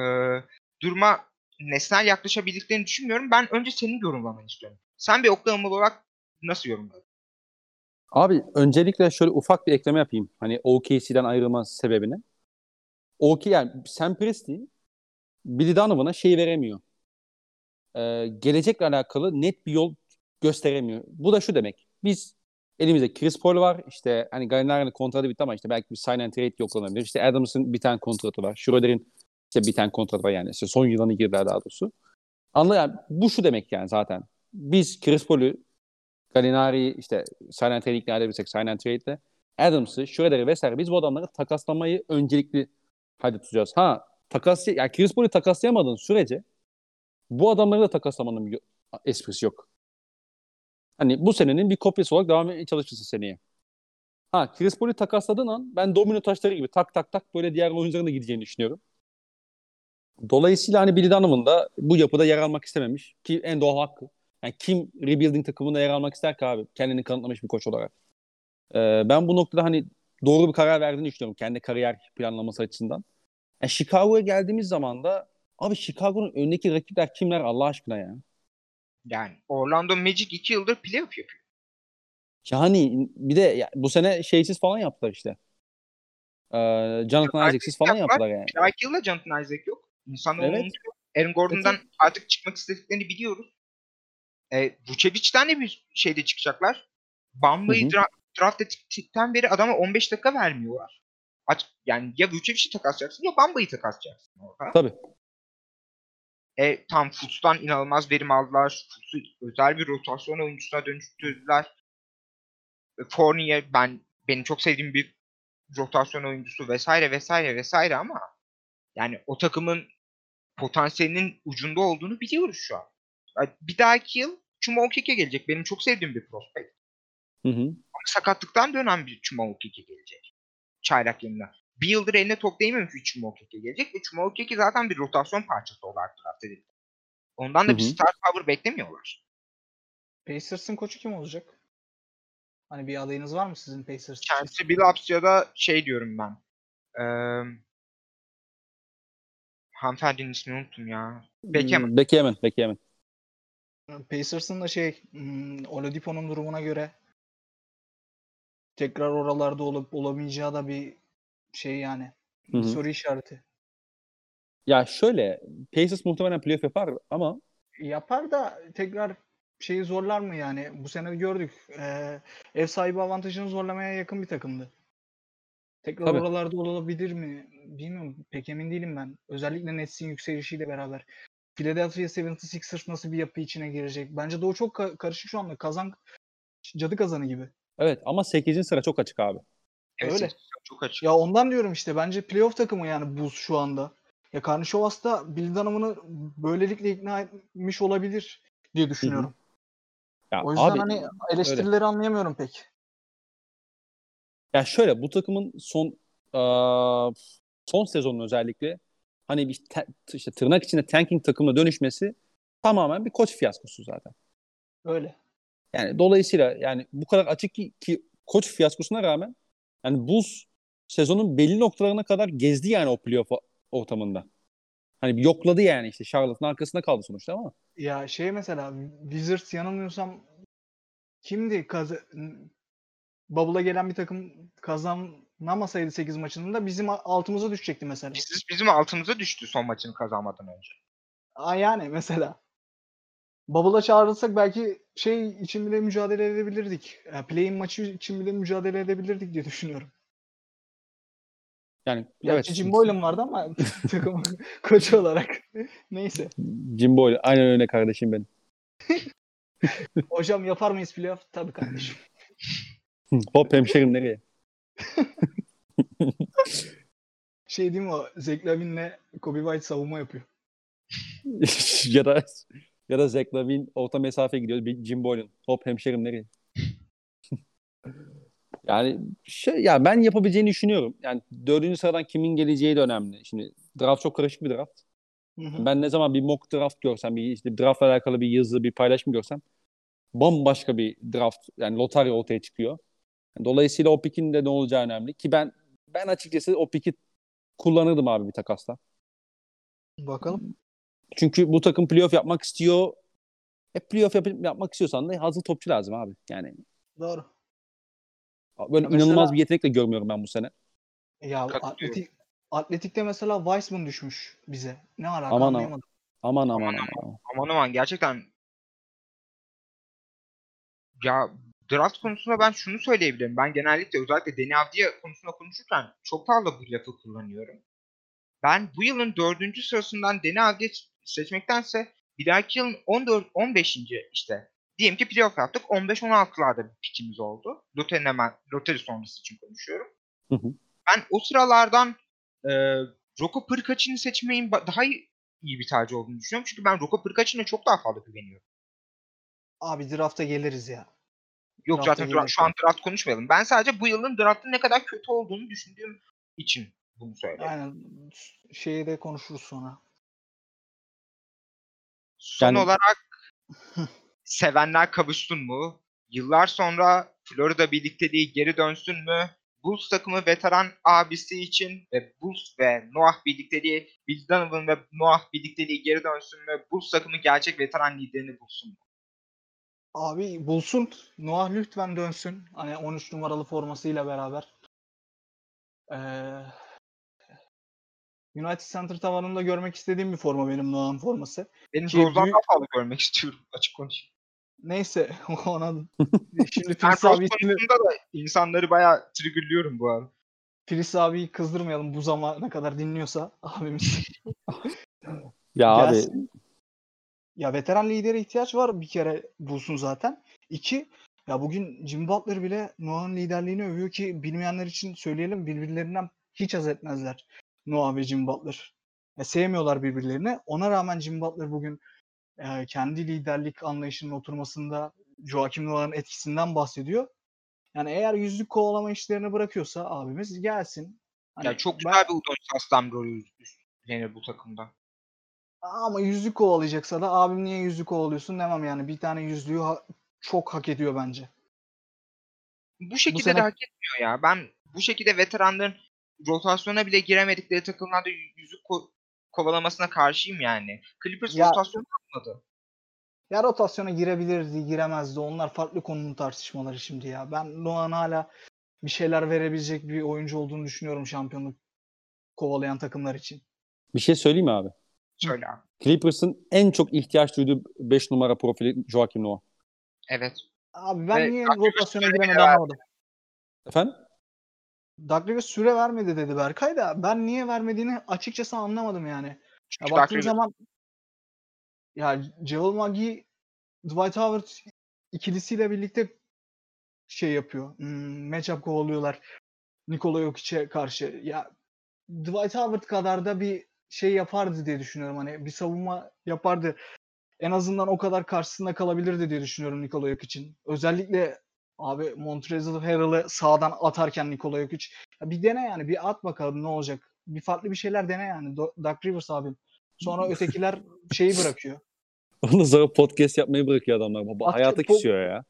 Speaker 1: duruma nesnel yaklaşabildiklerini düşünmüyorum. Ben önce senin yorumlamanı istiyorum. Sen bir Oklahoma olarak nasıl yorumladın?
Speaker 2: Abi öncelikle şöyle ufak bir ekleme yapayım. Hani OKC'den ayrılma sebebini. OK yani Sam Presti Billy Donovan'a şey veremiyor. Ee, gelecekle alakalı net bir yol gösteremiyor. Bu da şu demek. Biz elimizde Chris Paul var. İşte hani Gallinari'nin kontratı bitti ama işte belki bir sign and trade yok olabilir. İşte Adams'ın bir tane kontratı var. Schroeder'in işte bir tane kontratı var yani. İşte son yılını girdiler daha doğrusu. Anla bu şu demek yani zaten. Biz Chris Paul'ü Gallinari'yi işte sign and trade ikna edebilirsek sign and trade'le Adams'ı, Schroeder'i vesaire biz bu adamları takaslamayı öncelikli hadi tutacağız. Ha takas yani Chris Paul'ü takaslayamadığın sürece bu adamları da takaslamanın bir esprisi yok. Hani bu senenin bir kopyası olarak devam etmeye çalışırsın seneye. Ha Chris Paul'ü takasladığın an ben domino taşları gibi tak tak tak böyle diğer oyuncuların da gideceğini düşünüyorum. Dolayısıyla hani Billy Donovan da bu yapıda yer almak istememiş ki en doğal hakkı. Yani kim rebuilding takımında yer almak ister ki abi? Kendini kanıtlamış bir koç olarak. Ee, ben bu noktada hani doğru bir karar verdiğini düşünüyorum kendi kariyer planlaması açısından. Yani Chicago'ya geldiğimiz zaman da abi Chicago'nun önündeki rakipler kimler Allah aşkına ya?
Speaker 1: Yani Orlando Magic 2 yıldır playoff yapıyor.
Speaker 2: Yani bir de ya, bu sene şeysiz falan yaptılar işte. Ee, Jonathan Isaac'siz falan yaptılar yani.
Speaker 1: Bir dahaki yılda Jonathan Isaac yok. İnsanlar
Speaker 2: Evet.
Speaker 1: unutuyor. Aaron Gordon'dan artık çıkmak istediklerini biliyoruz. E, Vucevic'den de bir şeyde çıkacaklar. Bamba'yı dra- draft ettikten beri adama 15 dakika vermiyorlar. Aç, yani ya Vucevic'i takaslayacaksın ya Bamba'yı takaslayacaksın orada.
Speaker 2: Tabii.
Speaker 1: E, tam Fultz'tan inanılmaz verim aldılar. Fultz'u özel bir rotasyon oyuncusuna dönüştürdüler. E, Fournier ben benim çok sevdiğim bir rotasyon oyuncusu vesaire vesaire vesaire ama yani o takımın potansiyelinin ucunda olduğunu biliyoruz şu an. Yani Bir dahaki yıl Chuma Okeke gelecek. Benim çok sevdiğim bir prospekt.
Speaker 2: Hı hı.
Speaker 1: Sakatlıktan dönen bir Chuma Okeke gelecek. Çaylak yılında. Bir yıldır eline top değmemiş bir Chuma Okeke gelecek ve Chuma Okeke zaten bir rotasyon parçası olarak draft edildi. Ondan da
Speaker 2: Hı
Speaker 1: bir star power beklemiyorlar.
Speaker 3: Pacers'ın koçu kim olacak? Hani bir adayınız var mı sizin Pacers?
Speaker 1: Kendisi Billups ya da şey diyorum ben. Eee hanımefendinin ismini unuttum ya. Beckham.
Speaker 2: Hmm, Beckhamen. Beckhamen.
Speaker 3: Pacers'ın da şey hmm, Oladipo'nun durumuna göre tekrar oralarda olup olamayacağı da bir şey yani.
Speaker 2: Hı hı.
Speaker 3: Bir soru işareti.
Speaker 2: Ya şöyle Pacers muhtemelen playoff yapar ama
Speaker 3: Yapar da tekrar şeyi zorlar mı yani? Bu sene gördük. Ee, ev sahibi avantajını zorlamaya yakın bir takımdı. Tekrar
Speaker 2: Tabii.
Speaker 3: oralarda olabilir mi? Bilmiyorum. Pek emin değilim ben. Özellikle Nets'in yükselişiyle beraber. Philadelphia 76ers nasıl bir yapı içine girecek? Bence o çok ka- karışık şu anda. Kazan cadı kazanı gibi.
Speaker 2: Evet ama 8. sıra çok açık abi.
Speaker 1: Evet,
Speaker 3: Öyle.
Speaker 1: Çok açık.
Speaker 3: Ya ondan diyorum işte. Bence playoff takımı yani Bulls şu anda. Ya Karnişovas da Bill Dunham'ını böylelikle ikna etmiş olabilir diye düşünüyorum.
Speaker 2: Ya
Speaker 3: O yüzden
Speaker 2: abi,
Speaker 3: hani eleştirileri anlayamıyorum pek.
Speaker 2: Ya şöyle bu takımın son aa, son sezonun özellikle hani bir te- işte tırnak içinde tanking takımına dönüşmesi tamamen bir koç fiyaskosu zaten.
Speaker 3: Öyle.
Speaker 2: Yani dolayısıyla yani bu kadar açık ki, ki koç fiyaskosuna rağmen yani Bulls sezonun belli noktalarına kadar gezdi yani o playoff ortamında. Hani yokladı yani işte Charlotte'ın arkasında kaldı sonuçta ama.
Speaker 3: Ya şey mesela Wizards yanılmıyorsam kimdi? Kaz Bubble'a gelen bir takım kazanamasaydı 8 maçında bizim altımıza düşecekti mesela.
Speaker 1: Biz, bizim altımıza düştü son maçını kazanmadan önce.
Speaker 3: Aa, yani mesela. Bubble'a çağrılsak belki şey için bile mücadele edebilirdik. Yani play-in maçı için bile mücadele edebilirdik diye düşünüyorum.
Speaker 2: Yani
Speaker 3: Gerçi
Speaker 2: evet.
Speaker 3: Jim Boylan vardı ama takım koçu olarak. Neyse.
Speaker 2: Jim Boyle. Aynen öyle kardeşim benim.
Speaker 3: Hocam yapar mıyız playoff? Tabii kardeşim.
Speaker 2: Hop hemşerim nereye?
Speaker 3: Şey değil mi o? Zach Lavin'le Kobe White savunma yapıyor.
Speaker 2: ya da ya da Zach Lavine orta mesafe gidiyor. Bir Jim Boylan. Hop hemşerim nereye? yani şey ya ben yapabileceğini düşünüyorum. Yani dördüncü sıradan kimin geleceği de önemli. Şimdi draft çok karışık bir draft.
Speaker 3: Hı hı.
Speaker 2: Ben ne zaman bir mock draft görsem, bir işte draftla alakalı bir yazı, bir paylaşım görsem bambaşka bir draft yani lotarya ortaya çıkıyor. Dolayısıyla o pikin de ne olacağı önemli ki ben ben açıkçası o piki kullanırdım abi bir takasla.
Speaker 3: Bakalım.
Speaker 2: Çünkü bu takım playoff yapmak istiyor. Hep playoff yap- yapmak istiyorsan da hazır topçu lazım abi. Yani
Speaker 3: Doğru.
Speaker 2: böyle
Speaker 3: Ya mesela-
Speaker 2: inanılmaz bir yetenek de görmüyorum ben bu sene.
Speaker 3: Ya atletik Atletik'te mesela Weissman düşmüş bize. Ne alaka
Speaker 2: Aman aman.
Speaker 3: anlayamadım.
Speaker 2: Aman aman
Speaker 1: Aman
Speaker 2: aman.
Speaker 1: Aman aman gerçekten ya draft konusunda ben şunu söyleyebilirim. Ben genellikle özellikle Deni Avdiya konusunda konuşurken çok fazla bu lafı kullanıyorum. Ben bu yılın dördüncü sırasından Deni Avdiya seçmektense bir dahaki yılın 14 15. işte diyelim ki playoff yaptık 15-16'larda bir pikimiz oldu. Loterinin hemen loteri sonrası için konuşuyorum.
Speaker 2: Hı hı.
Speaker 1: Ben o sıralardan e, Roko Pırkaç'ını seçmeyin daha iyi, iyi bir tercih olduğunu düşünüyorum. Çünkü ben Roko Pırkaç'ına çok daha fazla güveniyorum.
Speaker 3: Abi drafta geliriz ya.
Speaker 1: Yok
Speaker 3: Draft'a
Speaker 1: zaten dra- şu an draft konuşmayalım. Ben sadece bu yılın draftın ne kadar kötü olduğunu düşündüğüm için bunu söyledim.
Speaker 3: Aynen. Şeyi de konuşuruz sonra.
Speaker 1: Son
Speaker 2: Yani-
Speaker 1: olarak sevenler kavuşsun mu? Yıllar sonra Florida birlikteliği geri dönsün mü? Bulls takımı veteran abisi için ve Bulls ve Noah birlikteliği, Bill Donovan ve Noah birlikteliği geri dönsün mü? Bulls takımı gerçek veteran liderini bulsun mu?
Speaker 3: Abi bulsun. Noah lütfen dönsün. Hani 13 numaralı formasıyla beraber. Ee, United Center tavanında görmek istediğim bir forma benim Noah'ın forması.
Speaker 1: Benim
Speaker 3: Ki
Speaker 1: Rose'dan
Speaker 3: büyük-
Speaker 1: daha fazla görmek istiyorum açık konuşayım.
Speaker 3: Neyse ona şimdi Filiz abi ismini-
Speaker 1: da insanları bayağı triggerlıyorum bu arada.
Speaker 3: Filiz abiyi kızdırmayalım bu zamana kadar dinliyorsa abimiz.
Speaker 2: Ya abi.
Speaker 3: Ya veteran lidere ihtiyaç var bir kere bulsun zaten. İki, ya bugün Jim Butler bile Noah'ın liderliğini övüyor ki bilmeyenler için söyleyelim birbirlerinden hiç haz etmezler. Noah ve Jim Butler. Ya sevmiyorlar birbirlerini. Ona rağmen Jim Butler bugün e, kendi liderlik anlayışının oturmasında Joakim Noah'ın etkisinden bahsediyor. Yani eğer yüzlük kovalama işlerini bırakıyorsa abimiz gelsin. Hani
Speaker 1: ya çok
Speaker 3: ben-
Speaker 1: güzel bir Udon Sastam rolü üstlenir bu takımda.
Speaker 3: Ama yüzlük kovalayacaksa da abim niye yüzlük kovalıyorsun demem yani. Bir tane yüzlüğü ha- çok hak ediyor bence.
Speaker 1: Bu şekilde
Speaker 3: sene-
Speaker 1: de hak etmiyor ya. Ben bu şekilde veteranların rotasyona bile giremedikleri takımlarda yüzük ko- kovalamasına karşıyım yani. Clippers
Speaker 3: Ya-
Speaker 1: rotasyon yapmadı.
Speaker 3: Ya rotasyona girebilirdi, giremezdi. Onlar farklı konunun tartışmaları şimdi ya. Ben Noah'ın hala bir şeyler verebilecek bir oyuncu olduğunu düşünüyorum şampiyonluk kovalayan takımlar için.
Speaker 2: bir şey söyleyeyim mi abi?
Speaker 1: Söyle abi.
Speaker 2: Clippers'ın en çok ihtiyaç duyduğu 5 numara profili Joakim Noah.
Speaker 1: Evet.
Speaker 3: Abi ben
Speaker 1: Ve
Speaker 3: niye rotasyona giremedi anlamadım.
Speaker 2: Efendim?
Speaker 3: Doug Rivers süre vermedi dedi Berkay da ben niye vermediğini açıkçası anlamadım yani. Ya
Speaker 1: Çünkü
Speaker 3: baktığın
Speaker 1: Doug Rivers-
Speaker 3: zaman ya Javel McGee Dwight Howard ikilisiyle birlikte şey yapıyor. Hmm, matchup kovalıyorlar. Nikola Jokic'e karşı. Ya Dwight Howard kadar da bir şey yapardı diye düşünüyorum. Hani bir savunma yapardı. En azından o kadar karşısında kalabilirdi diye düşünüyorum Nikola Jokic Özellikle abi Montrezl Harrell'ı sağdan atarken Nikola Jokic. Ya bir dene yani bir at bakalım ne olacak. Bir farklı bir şeyler dene yani. Doug Rivers abim. Sonra ötekiler şeyi bırakıyor.
Speaker 2: Ondan sonra podcast yapmayı bırakıyor adamlar. Baba, hayata kişiyor ya.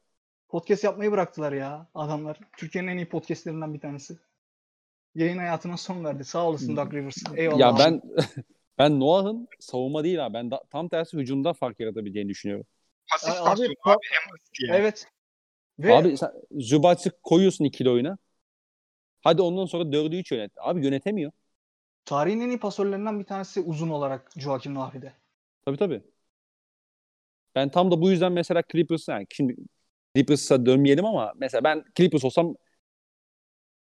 Speaker 3: Podcast yapmayı bıraktılar ya adamlar. Türkiye'nin en iyi podcastlerinden bir tanesi. Yayın hayatına son verdi. Sağ olasın Doug Rivers. Eyvallah.
Speaker 2: Ya ben ben Noah'ın savunma değil abi. Ben da, tam tersi hücumda fark yaratabileceğini düşünüyorum.
Speaker 1: Pasif abi, abi, abi.
Speaker 3: Evet.
Speaker 2: Ve... Abi sen Zubac'ı koyuyorsun ikili oyuna. Hadi ondan sonra dördü üç yönet. Abi yönetemiyor.
Speaker 3: Tarihin en iyi pasörlerinden bir tanesi uzun olarak Joakim Noah'de.
Speaker 2: Tabii tabii. Ben tam da bu yüzden mesela Clippers yani şimdi Clippers'a dönmeyelim ama mesela ben Clippers olsam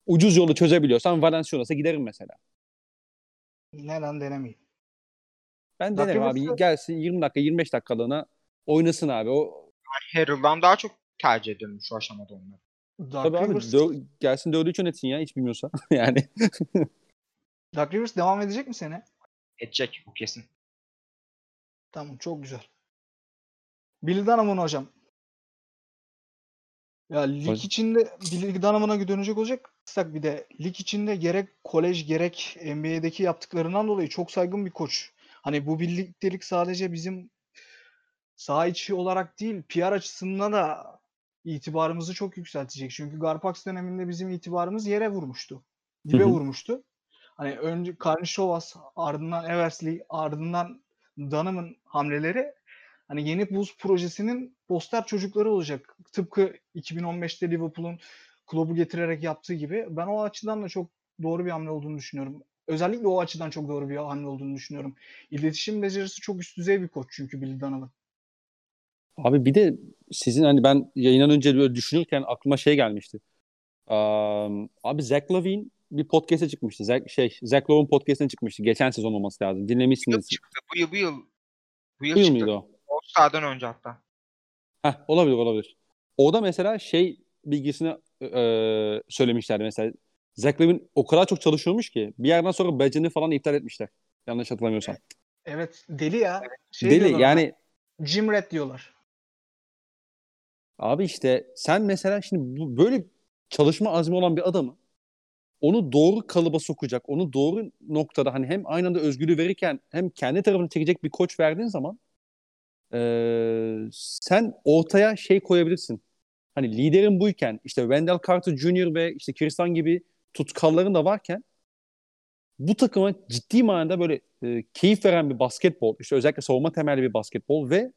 Speaker 2: ucuz yolu çözebiliyorsam Valenciunas'a giderim mesela.
Speaker 3: Neden denemeyeyim?
Speaker 2: Ben denerim abi. Gelsin 20 dakika 25 dakikalığına oynasın abi. O
Speaker 1: Harrell'dan daha çok tercih ediyorum şu aşamada onları.
Speaker 2: Dark Tabii Rivers... abi dö- gelsin 4 3 yönetsin ya hiç bilmiyorsa. yani.
Speaker 3: Dark Rivers devam edecek mi sene?
Speaker 1: Edecek bu kesin.
Speaker 3: Tamam çok güzel. Billy Donovan hocam. Ya lig Hocam. içinde Billy Donovan'a dönecek olacak bir de lig içinde gerek kolej gerek NBA'deki yaptıklarından dolayı çok saygın bir koç. Hani bu birliktelik sadece bizim saha içi olarak değil PR açısından da itibarımızı çok yükseltecek. Çünkü Garpax döneminde bizim itibarımız yere vurmuştu. Dibe vurmuştu. Hani önce Karnişovas, ardından Eversley, ardından Donovan hamleleri hani yeni Bulls projesinin poster çocukları olacak. Tıpkı 2015'te Liverpool'un klubu getirerek yaptığı gibi. Ben o açıdan da çok doğru bir hamle olduğunu düşünüyorum. Özellikle o açıdan çok doğru bir hamle olduğunu düşünüyorum. İletişim becerisi çok üst düzey bir koç çünkü Billy Donovan.
Speaker 2: Abi bir de sizin hani ben yayından önce böyle düşünürken aklıma şey gelmişti. Um, abi Zach Lavine bir podcast'e çıkmıştı. Zach, şey, Zach Lowe'un podcast'ine çıkmıştı. Geçen sezon olması lazım. Dinlemişsiniz. Bu yıl
Speaker 1: çıktı. Bu yıl, bu yıl.
Speaker 2: Bu yıl, bu yıl çıktı. mıydı o?
Speaker 1: O sağdan önce hatta.
Speaker 2: Heh, olabilir olabilir. Orada mesela şey bilgisini e, söylemişlerdi mesela. Zach Lavine o kadar çok çalışıyormuş ki bir yerden sonra badge'ini falan iptal etmişler. Yanlış hatırlamıyorsam.
Speaker 3: Evet. Deli ya.
Speaker 2: Şey deli yani.
Speaker 3: Jim Red diyorlar.
Speaker 2: Abi işte sen mesela şimdi bu, böyle çalışma azmi olan bir adamı onu doğru kalıba sokacak, onu doğru noktada hani hem aynı anda özgürlüğü verirken hem kendi tarafını çekecek bir koç verdiğin zaman ee, sen ortaya şey koyabilirsin. Hani liderin buyken işte Wendell Carter Jr. ve işte Kirsten gibi tutkalların da varken bu takıma ciddi manada böyle e, keyif veren bir basketbol, işte özellikle savunma temelli bir basketbol ve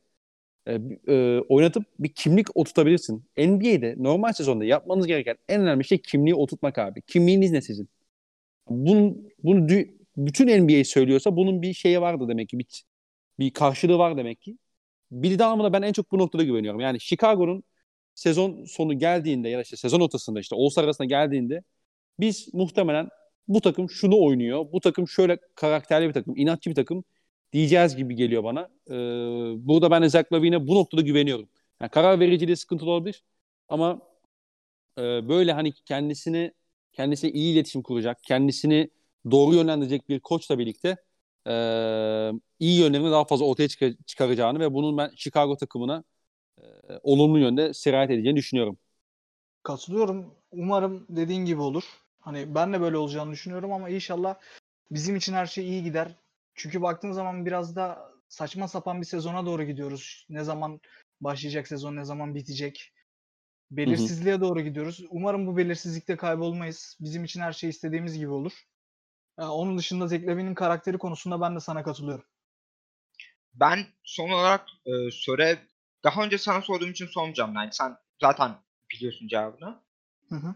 Speaker 2: e, e, oynatıp bir kimlik oturtabilirsin. NBA'de normal sezonda yapmanız gereken en önemli şey kimliği oturtmak abi. Kimliğiniz ne sizin? Bunun, bunu bütün NBA söylüyorsa bunun bir şeyi vardı demek ki. Bir, bir karşılığı var demek ki. Bir da ben en çok bu noktada güveniyorum. Yani Chicago'nun sezon sonu geldiğinde ya da işte sezon ortasında işte All-Star arasında geldiğinde biz muhtemelen bu takım şunu oynuyor. Bu takım şöyle karakterli bir takım, inatçı bir takım diyeceğiz gibi geliyor bana. Ee, burada ben Zach Lavine'e bu noktada güveniyorum. Yani karar vericiliği sıkıntılı olabilir ama e, böyle hani kendisini kendisi iyi iletişim kuracak, kendisini doğru yönlendirecek bir koçla birlikte e, iyi yönlerini daha fazla ortaya çıkar- çıkaracağını ve bunun ben Chicago takımına e, olumlu yönde sirayet edeceğini düşünüyorum.
Speaker 3: Katılıyorum. Umarım dediğin gibi olur. Hani ben de böyle olacağını düşünüyorum ama inşallah bizim için her şey iyi gider. Çünkü baktığın zaman biraz da saçma sapan bir sezona doğru gidiyoruz. Ne zaman başlayacak sezon, ne zaman bitecek. Belirsizliğe hı hı. doğru gidiyoruz. Umarım bu belirsizlikte kaybolmayız. Bizim için her şey istediğimiz gibi olur. Yani onun dışında Zeklevi'nin karakteri konusunda ben de sana katılıyorum.
Speaker 1: Ben son olarak e, söre daha önce sana sorduğum için sormayacağım. Yani sen zaten biliyorsun cevabını. Hı hı.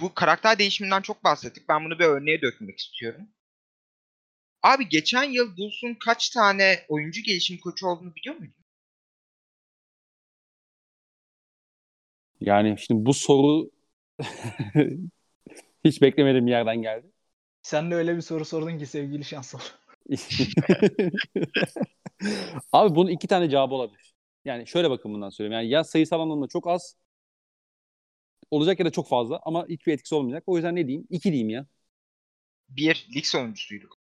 Speaker 1: Bu karakter değişiminden çok bahsettik. Ben bunu bir örneğe dökmek istiyorum. Abi geçen yıl Bulls'un kaç tane oyuncu gelişim koçu olduğunu biliyor muydun?
Speaker 2: Yani şimdi bu soru hiç beklemediğim bir yerden geldi.
Speaker 3: Sen de öyle bir soru sordun ki sevgili şansol.
Speaker 2: Abi bunun iki tane cevabı olabilir. Yani şöyle bakımından söyleyeyim. Yani ya sayısal anlamda çok az olacak ya da çok fazla ama hiçbir etkisi olmayacak. O yüzden ne diyeyim? İki diyeyim ya.
Speaker 1: Bir, lig sonuncusuyduk.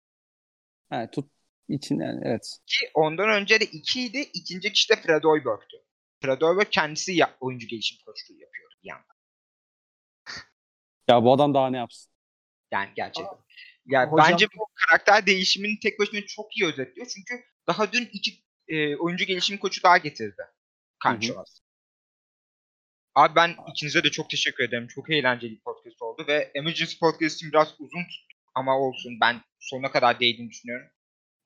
Speaker 2: Ha, tut için yani evet.
Speaker 1: Ki ondan önce de 2 idi. İkinci kişi de Fred Hoiberg'tü. Fred Hoiberg kendisi ya, oyuncu gelişim koçluğu yapıyordu bir yandan.
Speaker 2: Ya bu adam daha ne yapsın?
Speaker 1: Yani gerçekten. Yani
Speaker 3: Hocam-
Speaker 1: bence bu karakter değişimini tek başına çok iyi özetliyor. Çünkü daha dün iki e, oyuncu gelişim koçu daha getirdi. Kançovas. Abi ben ikinize de çok teşekkür ederim. Çok eğlenceli bir podcast oldu ve Emergency Podcast'in biraz uzun tuttu ama olsun ben sonuna kadar değdiğini düşünüyorum.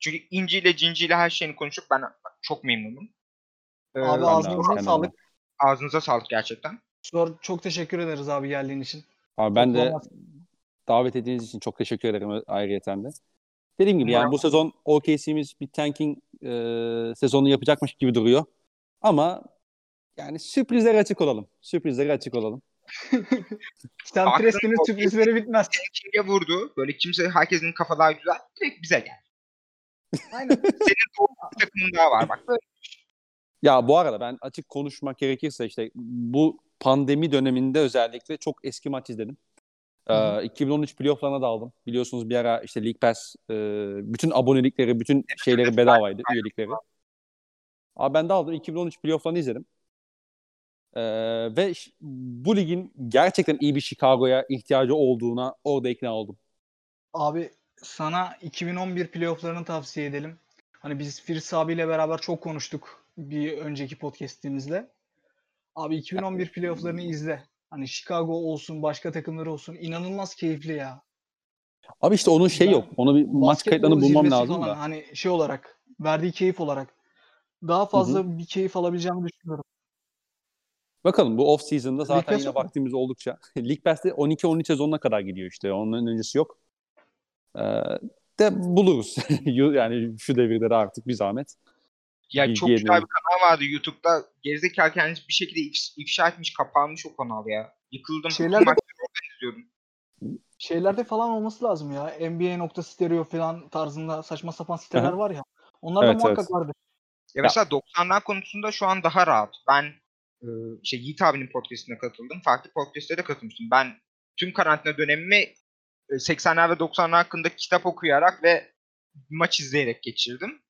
Speaker 1: Çünkü İnci ile Cinci ile her şeyini konuşup ben çok memnunum. Ee,
Speaker 3: Abi ağzınıza sağlık.
Speaker 1: ağzınıza sağlık gerçekten.
Speaker 3: Sonra çok teşekkür ederiz abi geldiğin için.
Speaker 2: Abi ben de
Speaker 3: Toplama-
Speaker 2: davet ettiğiniz için çok teşekkür ederim ayrıyeten de. Dediğim gibi yani bu sezon OKC'miz bir tanking e, sezonu yapacakmış gibi duruyor. Ama yani sürprizlere açık olalım. Sürprizlere açık olalım.
Speaker 3: Preston'in
Speaker 1: o-
Speaker 3: sürprizleri bitmez.
Speaker 1: King'e vurdu. Böyle kimse herkesin kafalar güzel. Direkt bize gel.
Speaker 3: Aynen.
Speaker 1: Senin doğru bir takımın daha var bak. Böyle
Speaker 2: Ya bu arada ben açık konuşmak gerekirse işte bu pandemi döneminde özellikle çok eski maç izledim. Ee,
Speaker 3: Hı hı.
Speaker 2: 2013 playoff'larına da aldım. Biliyorsunuz bir ara işte League Pass e, bütün abonelikleri, bütün şeyleri bedavaydı, üyelikleri. Abi ben de aldım. 2013 playoff'larını izledim. Ee, ve bu ligin gerçekten iyi bir Chicago'ya ihtiyacı olduğuna orada ikna oldum.
Speaker 3: Abi sana 2011 playofflarını tavsiye edelim. Hani biz Firs abiyle beraber çok konuştuk bir önceki podcast'imizde. Abi 2011 playofflarını izle. Hani Chicago olsun, başka takımlar olsun. inanılmaz keyifli ya.
Speaker 2: Abi işte onun şey
Speaker 3: Ben-
Speaker 2: yok. Onu bir maç kayıtlarını bulmam lazım
Speaker 3: falan.
Speaker 2: da.
Speaker 3: Hani şey olarak, verdiği keyif olarak. Daha fazla bir keyif alabileceğimi düşünüyorum.
Speaker 2: Bakalım bu off season'da zaten
Speaker 3: Pass
Speaker 2: yine vaktimiz oldukça. League Pass'te 12-13 sezonuna kadar gidiyor işte. Onun öncesi yok. Ee, de buluruz. yani şu devirde de artık bir zahmet.
Speaker 1: Ya
Speaker 2: Bilgi
Speaker 1: çok güzel
Speaker 2: edindim.
Speaker 1: bir kanal vardı YouTube'da. Gerizekalı kendisi bir şekilde if- ifşa etmiş, kapanmış o kanal ya. Yıkıldım.
Speaker 3: Şeyler de-
Speaker 1: izliyordum.
Speaker 3: Şeylerde falan olması lazım ya. NBA.stereo falan tarzında saçma sapan siteler var ya. Onlar da
Speaker 2: Evet,
Speaker 3: muhakkak
Speaker 2: evet.
Speaker 3: vardır.
Speaker 1: Ya mesela 90'lar konusunda şu an daha rahat. Ben e, şey Yiğit abinin podcastine katıldım. Farklı podcastlere de katılmıştım. Ben tüm karantina dönemimi e, 80'ler ve 90'lar hakkında kitap okuyarak ve maç izleyerek geçirdim.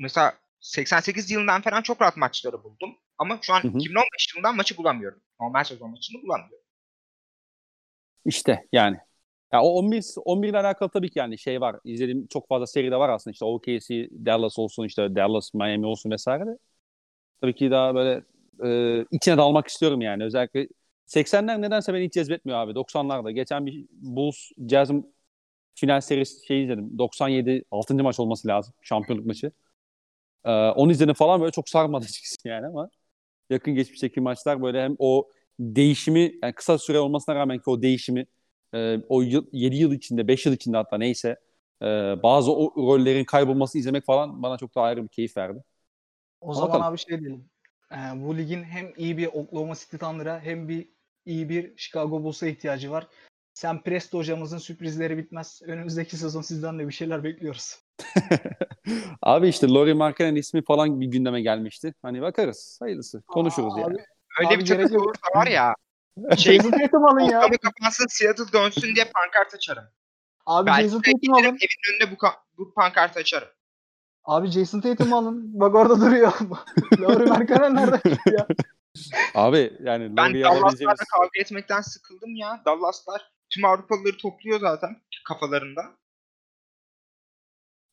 Speaker 1: Mesela 88 yılından falan çok rahat maçları buldum. Ama şu an
Speaker 2: Hı hı.
Speaker 1: 2015 yılından maçı bulamıyorum. Normal sezon maçını bulamıyorum.
Speaker 2: İşte yani. Ya o 11 11 ile alakalı tabii ki yani şey var. İzlediğim çok fazla seri de var aslında. İşte OKC, Dallas olsun işte Dallas, Miami olsun vesaire de. Tabii ki daha böyle e, içine dalmak istiyorum yani. Özellikle 80'ler nedense beni hiç cezbetmiyor abi. 90'larda. Geçen bir Bulls Jazz final serisi şey izledim. 97 6. maç olması lazım. Şampiyonluk maçı. Ee, onu izledim falan böyle çok sarmadı açıkçası yani ama yakın geçmişteki maçlar böyle hem o değişimi yani kısa süre olmasına rağmen ki o değişimi e, o yıl, 7 yıl içinde 5 yıl içinde hatta neyse e, bazı o rollerin kaybolmasını izlemek falan bana çok daha ayrı bir keyif verdi.
Speaker 3: O zaman
Speaker 2: Bakalım.
Speaker 3: abi şey diyelim. Ee, bu ligin hem iyi bir Oklahoma City Thunder'a hem bir iyi bir Chicago Bulls'a ihtiyacı var. Sam Presto hocamızın sürprizleri bitmez. Önümüzdeki sezon sizden de bir şeyler bekliyoruz.
Speaker 2: Abi işte Laurie Markkanen ismi falan bir gündeme gelmişti. Hani bakarız. Hayırlısı. Konuşuruz
Speaker 3: Aa,
Speaker 2: yani.
Speaker 3: Abi,
Speaker 1: Öyle
Speaker 3: Abi
Speaker 1: bir takım olursa var ya şey
Speaker 3: Jason Tatum alın ya.
Speaker 1: Oklahoma kapansın Seattle dönsün diye pankart açarım.
Speaker 3: Abi
Speaker 1: Belki
Speaker 3: Jason Tatum alın.
Speaker 1: Evin önünde bu, ka- bu pankartı açarım.
Speaker 3: Abi Jason Tatum alın. Bak orada duruyor. Laurie Markkanen nerede ya?
Speaker 2: Abi yani
Speaker 1: Ben
Speaker 2: Laurie'yi
Speaker 1: Dallas'larla
Speaker 2: alabileceğimiz...
Speaker 1: kavga etmekten sıkıldım ya. Dallas'lar tüm Avrupalıları topluyor zaten kafalarında.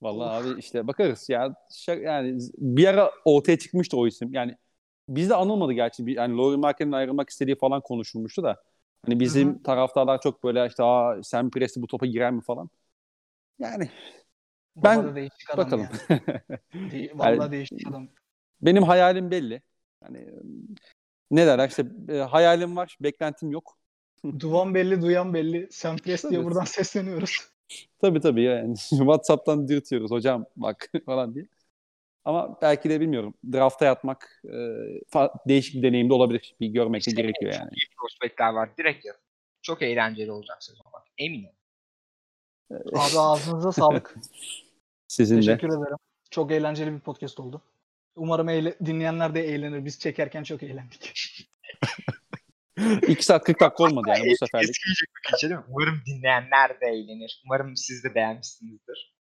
Speaker 2: Vallahi abi işte bakarız ya. Şa- Yani bir ara ortaya çıkmıştı o isim. Yani bizde anılmadı gerçi. Bir, yani Laurie Markkanen'in ayrılmak istediği falan konuşulmuştu da. Hani bizim
Speaker 3: Hı
Speaker 2: taraftarlar çok böyle işte Aa, Sam Presti bu topa girer mi falan. Yani Ben-
Speaker 3: Baba da değişik adam
Speaker 2: bakalım.
Speaker 3: ya. De- Vallahi değişik adam.
Speaker 2: Benim hayalim belli. Hani ne derler işte e, hayalim var, beklentim yok.
Speaker 3: Duvan belli, duyan belli. Sam Presti'ye
Speaker 2: Evet.
Speaker 3: buradan sesleniyoruz.
Speaker 2: Tabii tabii yani WhatsApp'tan dürtüyoruz hocam bak falan diye. Ama belki de bilmiyorum. Draft'a yatmak e, fa- değişik bir deneyim de olabilir. Bir görmek
Speaker 1: İşte
Speaker 2: gerekiyor
Speaker 1: çok
Speaker 2: yani.
Speaker 1: İyi prospektler var. Direkt yatın. Çok eğlenceli olacak sezon bak. Eminim.
Speaker 3: Abi ağzınıza sağlık.
Speaker 2: Sizin
Speaker 3: Teşekkür de. ederim. Çok eğlenceli bir podcast oldu. Umarım eyle- dinleyenler de eğlenir. Biz çekerken çok eğlendik.
Speaker 2: 2 saat 40 dakika olmadı yani bu seferlik.
Speaker 1: Umarım dinleyenler de eğlenir. Umarım siz de beğenmişsinizdir.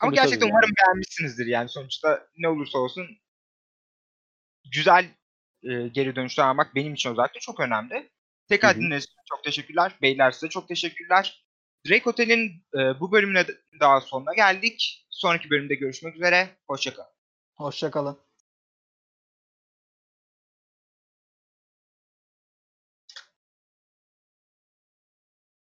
Speaker 1: Ama
Speaker 2: Tabii,
Speaker 1: gerçekten
Speaker 2: tabii
Speaker 1: umarım beğenmişsinizdir yani. Sonuçta ne olursa olsun güzel e, geri dönüşler almak benim için özellikle çok önemli. Tekrar dinlediğiniz için çok teşekkürler. Beyler size çok teşekkürler. Drake Hotel'in e, bu bölümüne daha sonuna geldik. Sonraki bölümde görüşmek üzere. Hoşçakalın.
Speaker 3: Hoşçakalın.